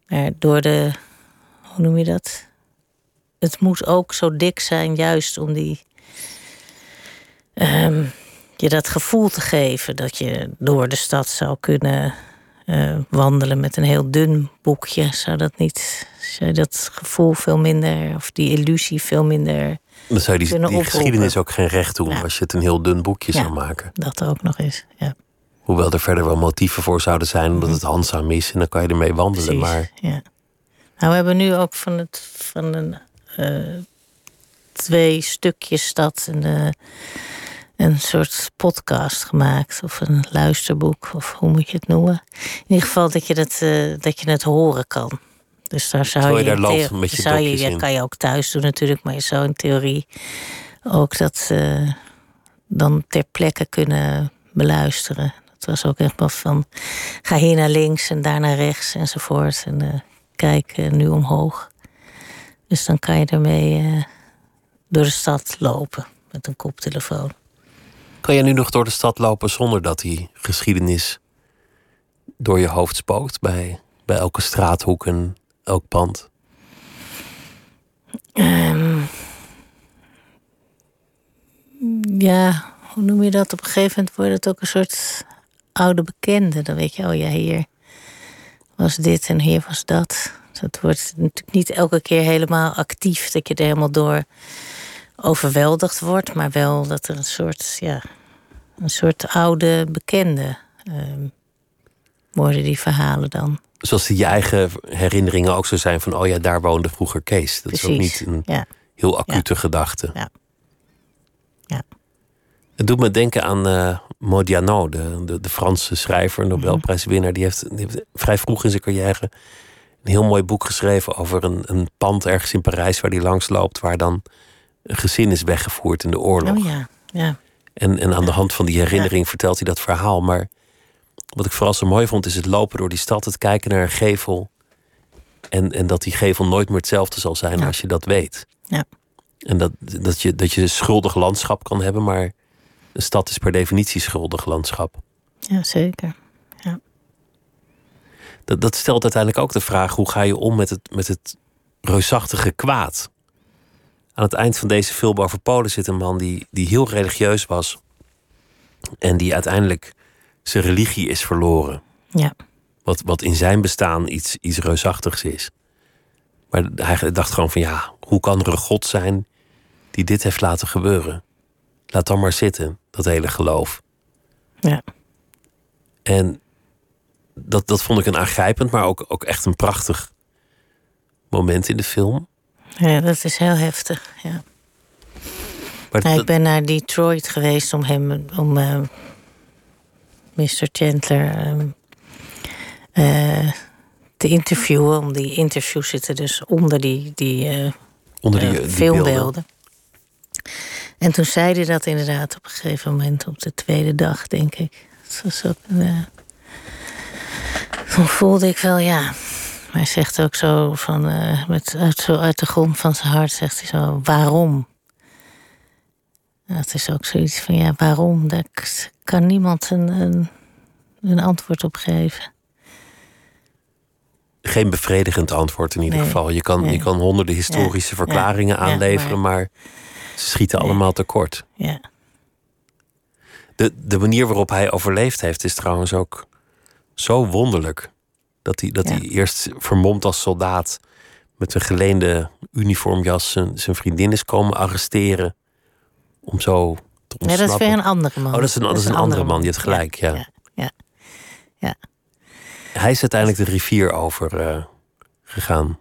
Maar door de, hoe noem je dat? Het moet ook zo dik zijn, juist om die, ehm, je dat gevoel te geven dat je door de stad zou kunnen eh, wandelen met een heel dun boekje. Zou dat niet, zou je dat gevoel veel minder, of die illusie veel minder, Dan zou je die, die geschiedenis ook geen recht doen Ja. als je het een heel dun boekje Ja. zou maken. dat ook nog eens. Ja, Hoewel er verder wel motieven voor zouden zijn omdat het handzaam is en dan kan je ermee wandelen. precies. Maar Ja. Nou, we hebben nu ook van, het, van een, eh, twee stukjes stad een, eh, een soort podcast gemaakt. Of een luisterboek, of hoe moet je het noemen. In ieder geval dat je, dat, eh, dat je het horen kan. Dus daar zou Terwijl je daar loopt met je zou je, in. kan je ook thuis doen natuurlijk, maar je zou in theorie ook dat eh, dan ter plekke kunnen beluisteren. Dat was ook echt wel van ga hier naar links en daar naar rechts enzovoort. En eh, kijk nu omhoog. Dus dan kan je ermee eh, door de stad lopen met een koptelefoon. Kan je nu nog door de stad lopen zonder dat die geschiedenis door je hoofd spookt bij, bij elke straathoek en elk pand? Ehm, ja, hoe noem je dat? Op een gegeven moment wordt het ook een soort oude bekende. Dan weet je, oh ja, hier was dit en hier was dat. Dat wordt natuurlijk niet elke keer helemaal actief, dat je er helemaal door overweldigd wordt, maar wel dat er een soort, ja, een soort oude bekende ehm, worden die verhalen dan. Zoals die je eigen herinneringen ook zo zijn van... oh ja, daar woonde vroeger Kees. Dat is ook niet een Ja. heel acute gedachte. Ja. Ja. Het doet me denken aan uh, Modiano, de, de, de, Franse schrijver, Nobelprijswinnaar. Die heeft, die heeft vrij vroeg in zijn carrière een heel mooi boek geschreven over een, een pand ergens in Parijs waar hij langs loopt, waar dan gezin is weggevoerd in de oorlog. Oh ja, ja. En, en aan de hand van die herinnering vertelt hij dat verhaal. Maar wat ik vooral zo mooi vond, is het lopen door die stad, het kijken naar een gevel. En, en dat die gevel nooit meer hetzelfde zal zijn als je dat weet. Ja. En dat, dat, je, dat je een schuldig landschap kan hebben, maar een stad is per definitie schuldig landschap. Ja, zeker. Ja. Dat, dat stelt uiteindelijk ook de vraag: hoe ga je om met het, met het reusachtige kwaad? Aan het eind van deze film over Polen zit een man die, die heel religieus was. En die uiteindelijk zijn religie is verloren. Ja. Wat, wat in zijn bestaan iets, iets reusachtigs is. Maar hij dacht gewoon van ja, hoe kan er een God zijn die dit heeft laten gebeuren? Laat dan maar zitten, dat hele geloof. Ja. En dat, dat vond ik een aangrijpend, maar ook, ook echt een prachtig moment in de film. Ja, dat is heel heftig, ja. Maar ik ben naar Detroit geweest om hem, om uh, eh, Mr. Chandler uh, te interviewen. Om die interviews zitten dus onder die, die, uh, onder die, die filmbeelden. En toen zei hij dat inderdaad op een gegeven moment, op de tweede dag, denk ik. Dat was ook een, toen voelde ik wel, ja, hij zegt ook zo van, uh, met, uit, zo uit de grond van zijn hart zegt hij zo, waarom? dat is ook zoiets van, ja, waarom? Daar kan niemand een, een, een antwoord op geven. Geen bevredigend antwoord in ieder geval. Je kan, je kan honderden historische verklaringen aanleveren, maar... ze schieten allemaal tekort. Ja. De, de manier waarop hij overleefd heeft, is trouwens ook zo wonderlijk. Dat hij, dat hij eerst vermomd als soldaat met een geleende uniformjas zijn, zijn vriendin is komen arresteren. Om zo te ontsnappen. Nee, dat is weer een andere man. Oh, dat is een, dat is een, andere man. Je hebt gelijk, ja. ja. ja. ja. Hij is uiteindelijk de rivier over uh, gegaan.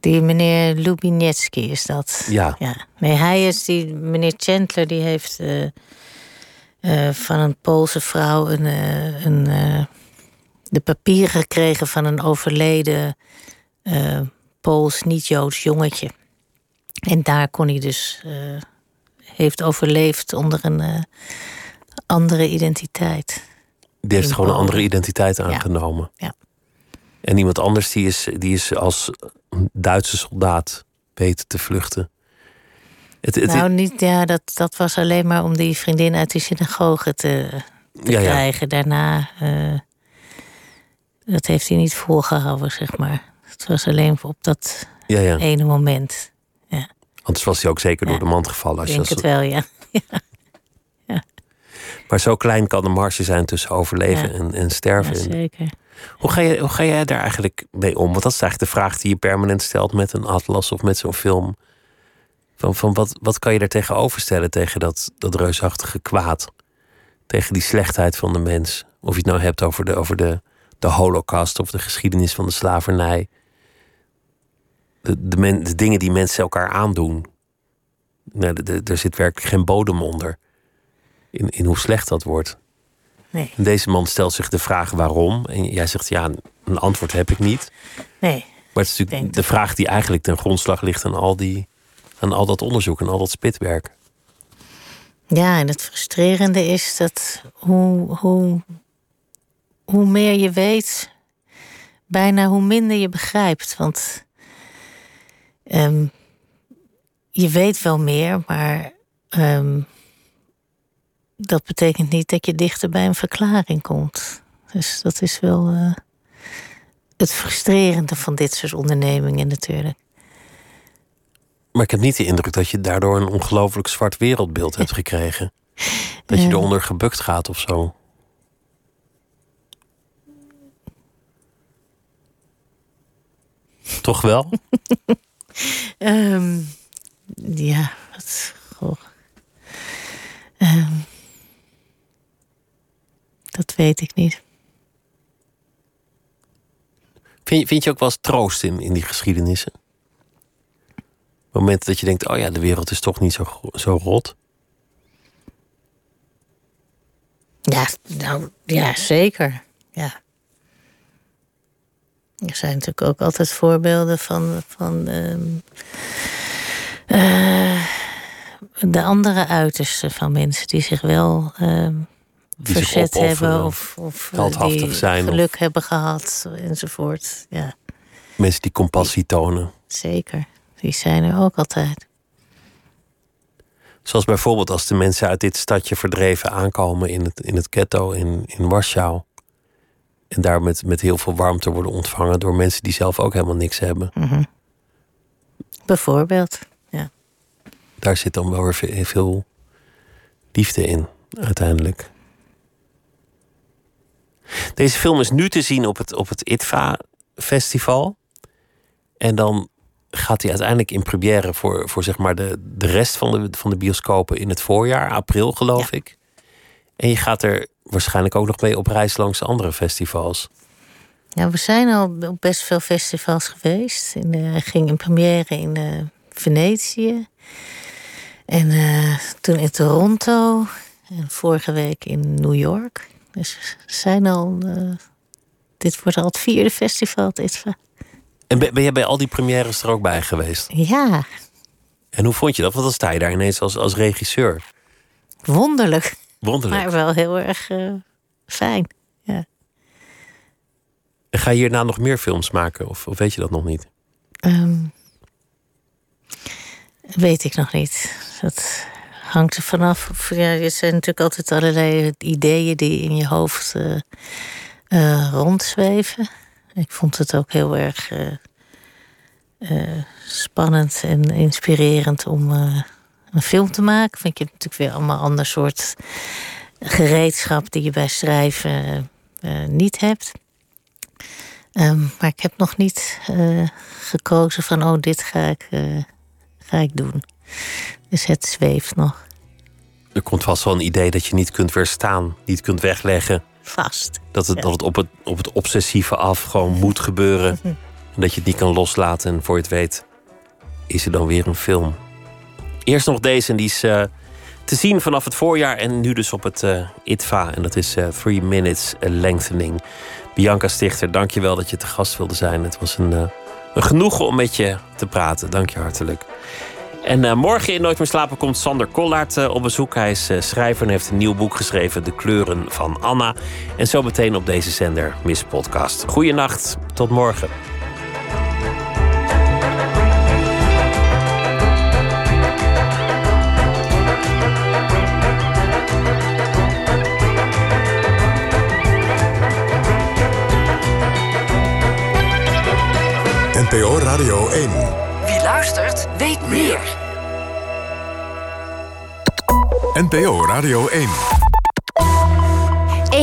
Die meneer Lubinetski is dat. Ja. ja. Nee, hij is die meneer Chandler, die heeft uh, uh, van een Poolse vrouw een, een de papieren gekregen van een overleden uh, Pools, niet-Joods jongetje. En daar kon hij dus, uh, heeft overleefd onder een uh, andere identiteit. Die heeft gewoon een andere identiteit aangenomen. Ja. ja. En iemand anders die is, die is als Duitse soldaat weten te vluchten. Het, het, nou, niet, ja, dat, dat was alleen maar om die vriendin uit die synagoge te, te ja, krijgen. Daarna dat heeft hij niet volgehouden, zeg maar. Het was alleen op dat ja, ja. ene moment. Ja. Anders was hij ook zeker door de mand gevallen. Als Ik denk het wel, ja. ja. Maar zo klein kan de marge zijn tussen overleven en, en sterven. Zeker. Hoe ga, je, hoe ga jij daar eigenlijk mee om? Want dat is eigenlijk de vraag die je permanent stelt met een atlas of met zo'n film. Van, van wat, wat kan je daar tegenover stellen tegen dat, dat reusachtige kwaad? Tegen die slechtheid van de mens? Of je het nou hebt over de, over de de holocaust of de geschiedenis van de slavernij. De, de, de dingen die mensen elkaar aandoen. Nou, er zit werkelijk geen bodem onder. In, in hoe slecht dat wordt. Nee. deze man stelt zich de vraag waarom. En jij zegt ja, een antwoord heb ik niet. Nee. Maar het is natuurlijk de vraag die eigenlijk ten grondslag ligt aan al, die, aan al dat onderzoek en al dat spitwerk. Ja, en het frustrerende is dat hoe, hoe hoe meer je weet, bijna hoe minder je begrijpt. Want ehm, je weet wel meer, maar um, dat betekent niet dat je dichter bij een verklaring komt. Dus dat is wel uh, het frustrerende van dit soort ondernemingen natuurlijk. Maar ik heb niet de indruk dat je daardoor een ongelooflijk zwart wereldbeeld hebt gekregen. Dat je eronder gebukt gaat of zo. Toch wel? Ehm, ja, wat. Goh. Ehm, dat weet ik niet. Vind, vind je ook wel eens troost in, in die geschiedenissen? Momenten dat je denkt: oh ja, de wereld is toch niet zo, zo rot. Ja, nou ja, zeker. Ja. Er zijn natuurlijk ook altijd voorbeelden van, van ehm, eh, de andere uitersten van mensen die zich wel ehm, Die verzet hebben of, of die zijn, of- geluk hebben gehad enzovoort. Ja, Mensen die compassie tonen. zeker. Die zijn er ook altijd. Zoals bijvoorbeeld als de mensen uit dit stadje verdreven aankomen in het, in het ghetto in, in Warschau. En daar met, met heel veel warmte worden ontvangen door mensen die zelf ook helemaal niks hebben. Bijvoorbeeld. Ja. Daar zit dan wel weer ve- veel liefde in, uiteindelijk. Deze film is nu te zien op het, op het ITVA-festival. En dan gaat hij uiteindelijk in première voor, voor zeg maar de, de rest van de, van de bioscopen in het voorjaar, april geloof ik. En je gaat er waarschijnlijk ook nog mee op reis langs andere festivals. Ja, we zijn al op best veel festivals geweest. In, eh, ging in première in eh, Venetië. En eh, toen in Toronto. En vorige week in New York. Dus we zijn al... dit wordt al het vierde festival. Dit, En ben, ben jij bij al die premières er ook bij geweest? ja, En hoe vond je dat? Want dan sta je daar ineens als, als regisseur. wonderlijk. Wonderlijk. Maar wel heel erg eh, fijn. Ja. Ga je hierna nog meer films maken? Of, of weet je dat nog niet? Ehm, weet ik nog niet. Dat hangt er vanaf. Ja, er zijn natuurlijk altijd allerlei ideeën die in je hoofd eh, rondzweven. Ik vond het ook heel erg spannend en inspirerend om een film te maken. Vind je natuurlijk weer allemaal ander soort gereedschap die je bij schrijven eh, niet hebt. Ehm, maar ik heb nog niet eh, gekozen van, oh, dit ga ik, eh, ga ik doen. Dus het zweeft nog Er komt vast wel een idee dat je niet kunt weerstaan, niet kunt wegleggen. vast. Dat het, dat het, op, het op het obsessieve af gewoon moet gebeuren. En dat je het niet kan loslaten. En voor je het weet, is er dan weer een film. Eerst nog deze, en die is eh, te zien vanaf het voorjaar. En nu dus op het eh, ITVA. En dat is eh Three Minutes Lengthening. Bianca Stichter, dank je wel dat je te gast wilde zijn. Het was een, genoegen om met je te praten. Dank je hartelijk. En morgen in Nooit meer slapen komt Sander Kollaert op bezoek. Hij is schrijver en heeft een nieuw boek geschreven, De kleuren van Anna. En zo meteen op deze zender Miss Podcast. Goeienacht, tot morgen. NPO Radio 1. Wie luistert, weet meer. NPO Radio 1.